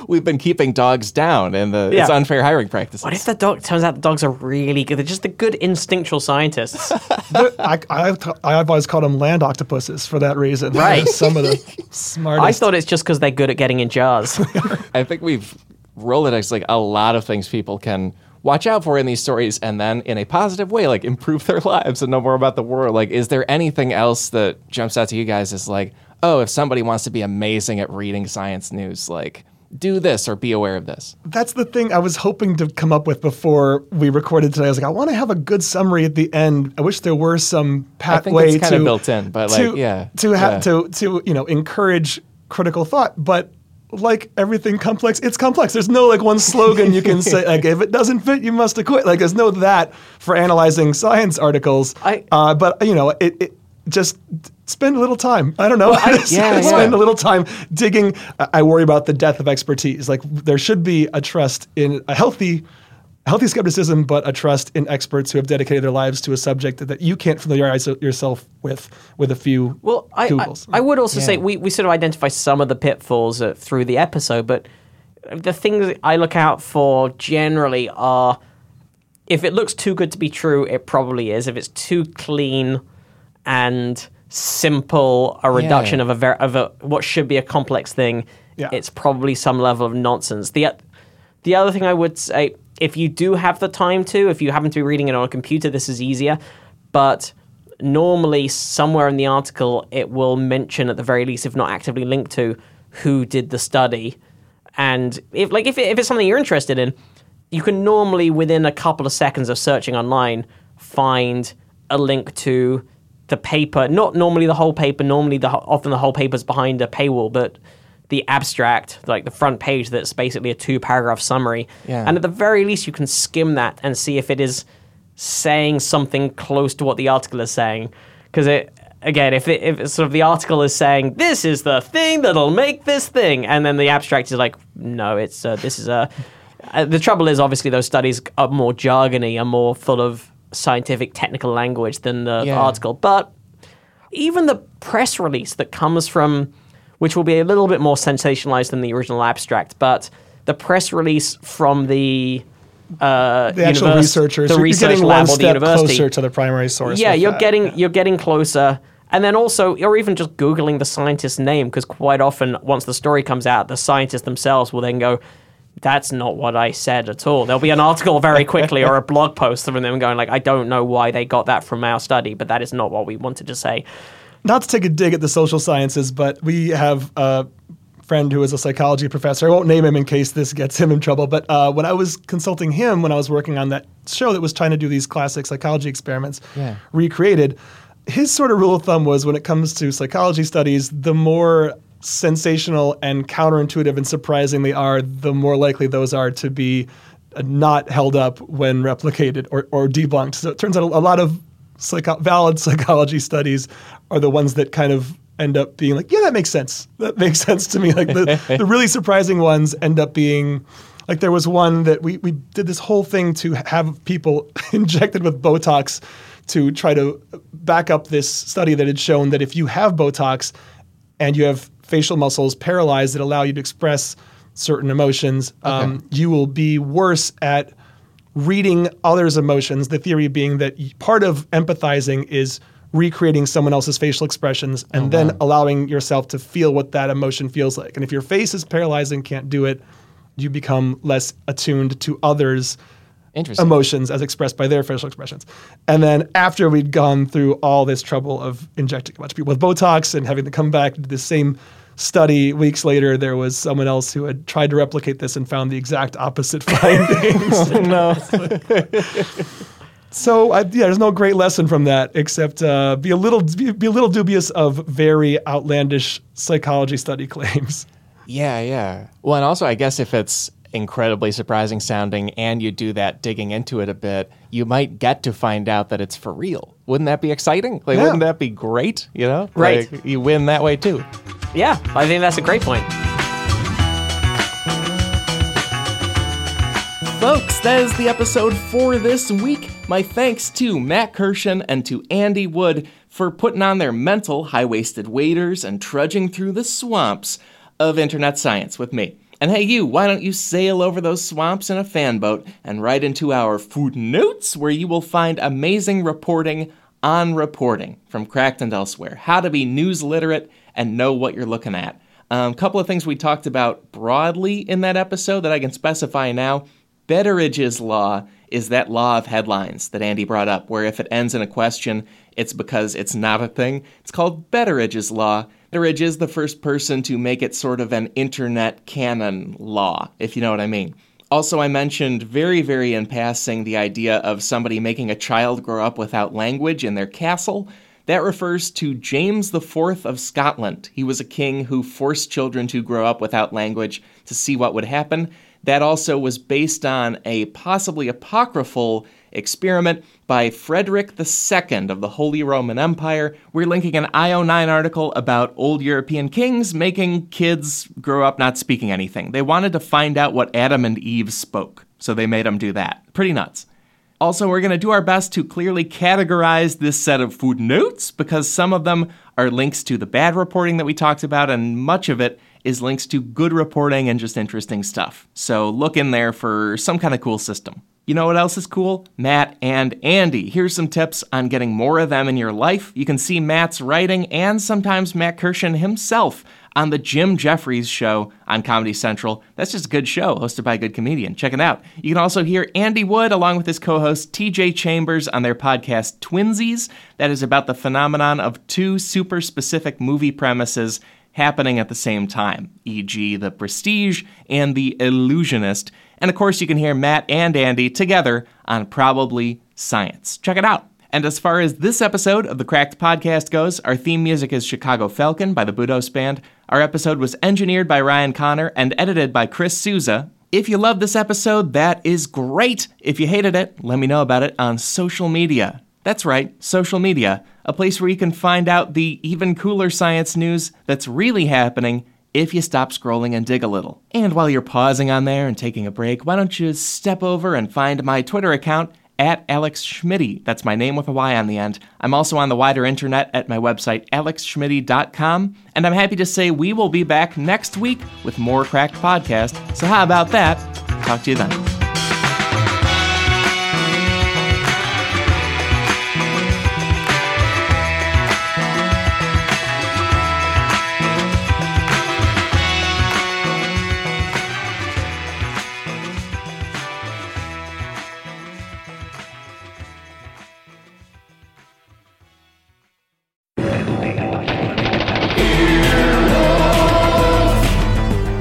We've been keeping dogs down and the it's unfair hiring practices. What if the dog turns out the dogs are really good? They're just the good instinctual scientists. But I, I've, always called them land octopuses for that reason. Right. They're Some of the smartest. I thought it's just because they're good at getting in jars. I think we've Rolodex like a lot of things people can watch out for in these stories and then in a positive way like improve their lives and know more about the world. Like is there anything else that jumps out to you guys as like, oh, if somebody wants to be amazing at reading science news, like do this or be aware of this. That's the thing I was hoping to come up with before we recorded today. I was like, I want to have a good summary at the end. I wish there were some pat think it's to built in, but, to, like, yeah, to have yeah. to to you know encourage critical thought, but. Like everything complex, it's complex. There's no like one slogan you can say like if it doesn't fit, you must acquit. Like there's no that for analyzing science articles. I- uh, but you know, it, it just spend a little time. I don't know. yeah, spend yeah. a little time digging. I I worry about the death of expertise. Like there should be a trust in a healthy, healthy skepticism, but a trust in experts who have dedicated their lives to a subject that you can't familiarize yourself with with a few Well, I, I, Googles. I would also say we, we sort of identify some of the pitfalls uh, through the episode, but the things I look out for generally are if it looks too good to be true, it probably is. If it's too clean and simple, a reduction Yeah. of a ver- of a what should be a complex thing, Yeah. it's probably some level of nonsense. The the other thing I would say, if you do have the time to, if you happen to be reading it on a computer, this is easier. But normally, somewhere in the article, it will mention, at the very least, if not actively linked to, who did the study. And if like if, it, if it's something you're interested in, you can normally within a couple of seconds of searching online find a link to the paper. Not normally the whole paper. Normally, the often the whole paper's behind a paywall, but the abstract, like the front page, that's basically a two paragraph summary. Yeah. And at the very least, you can skim that and see if it is saying something close to what the article is saying. Because it, again, if it, if it's sort of the article is saying this is the thing that'll make this thing, and then the abstract is like, no, it's uh, this is a. Uh, the trouble is, obviously, those studies are more jargony, are more full of scientific technical language than the, the article. But even the press release that comes from, which will be a little bit more sensationalized than the original abstract, but the press release from the uh, the actual researchers. the You're research getting lab one or the university. closer to the primary source. Yeah, you're that. getting you're getting closer, and then also or even just googling the scientist's name because quite often once the story comes out, the scientists themselves will then go. That's not what I said at all. There'll be an article very quickly or a blog post from them going like, "I don't know why they got that from our study, but that is not what we wanted to say." not to take a dig at the social sciences, but we have a friend who is a psychology professor. I won't name him in case this gets him in trouble. But uh, when I was consulting him, when I was working on that show that was trying to do these classic psychology experiments Yeah. recreated, his sort of rule of thumb was when it comes to psychology studies, the more sensational and counterintuitive and surprising they are, the more likely those are to be uh, not held up when replicated or, or debunked. So it turns out a, a lot of psycho- valid psychology studies are the ones that kind of end up being like, yeah, that makes sense. That makes sense to me. Like the, the really surprising ones end up being like there was one that we, we did this whole thing to have people injected with Botox to try to back up this study that had shown that if you have Botox and you have facial muscles paralyzed that allow you to express certain emotions, um, you will be worse at reading others' emotions. The theory being that part of empathizing is recreating someone else's facial expressions and then allowing yourself to feel what that emotion feels like. And if your face is paralyzed and can't do it, you become less attuned to others'. Emotions as expressed by their facial expressions. And then after we'd gone through all this trouble of injecting a bunch of people with Botox and having to come back to the same study weeks later, there was someone else who had tried to replicate this and found the exact opposite findings. oh, no. so I, yeah, there's no great lesson from that except uh, be a little be, be a little dubious of very outlandish psychology study claims. Yeah, yeah. Well, and also, I guess if it's incredibly surprising sounding and you do that digging into it a bit, you might get to find out that it's for real. Wouldn't that be exciting? Like, Yeah. wouldn't that be great? You know? Right. Like, you win that way too. Yeah, I think that's a great point. Folks, that is the episode for this week. My thanks to Matt Kirshen and to Andy Wood for putting on their mental high waisted waders and trudging through the swamps of internet science with me. And hey, you, why don't you sail over those swamps in a fanboat and right into our footnotes where you will find amazing reporting on reporting from Cracked and elsewhere. How to be news literate and know what you're looking at. A um, couple of things we talked about broadly in that episode that I can specify now. Betteridge's law is that law of headlines that Andy brought up, where if it ends in a question, it's because it's not a thing. It's called Betteridge's law. Betteridge is the first person to make it sort of an internet canon law, if you know what I mean. Also, I mentioned very, very in passing the idea of somebody making a child grow up without language in their castle. That refers to James IV of Scotland. He was a king who forced children to grow up without language to see what would happen. That also was based on a possibly apocryphal experiment by Frederick II of the Holy Roman Empire. We're linking an IO9 article about old European kings making kids grow up not speaking anything. They wanted to find out what Adam and Eve spoke, so they made them do that. Pretty nuts. Also, we're going to do our best to clearly categorize this set of food notes because some of them are links to the bad reporting that we talked about, and much of it is links to good reporting and just interesting stuff. So look in there for some kind of cool system. You know what else is cool? Matt and Andy. Here's some tips on getting more of them in your life. You can see Matt's writing and sometimes Matt Kirshen himself on the Jim Jefferies show on Comedy Central. That's just a good show, hosted by a good comedian. Check it out. You can also hear Andy Wood along with his co host TJ Chambers on their podcast Twinsies. That is about the phenomenon of two super specific movie premises happening at the same time, e.g., The Prestige and The Illusionist. And of course, you can hear Matt and Andy together on Probably Science. Check it out. And as far as this episode of the Cracked Podcast goes, our theme music is Chicago Falcon by the Budos Band. Our episode was engineered by Ryan Connor and edited by Chris Souza. If you love this episode, that is great. If you hated it, let me know about it on social media. That's right, social media, a place where you can find out the even cooler science news that's really happening if you stop scrolling and dig a little. And while you're pausing on there and taking a break, why don't you step over and find my Twitter account at Alex Schmidty. That's my name with a Y on the end. I'm also on the wider internet at my website, alexschmidty.com. And I'm happy to say we will be back next week with more Cracked Podcast. So, how about that? Talk to you then.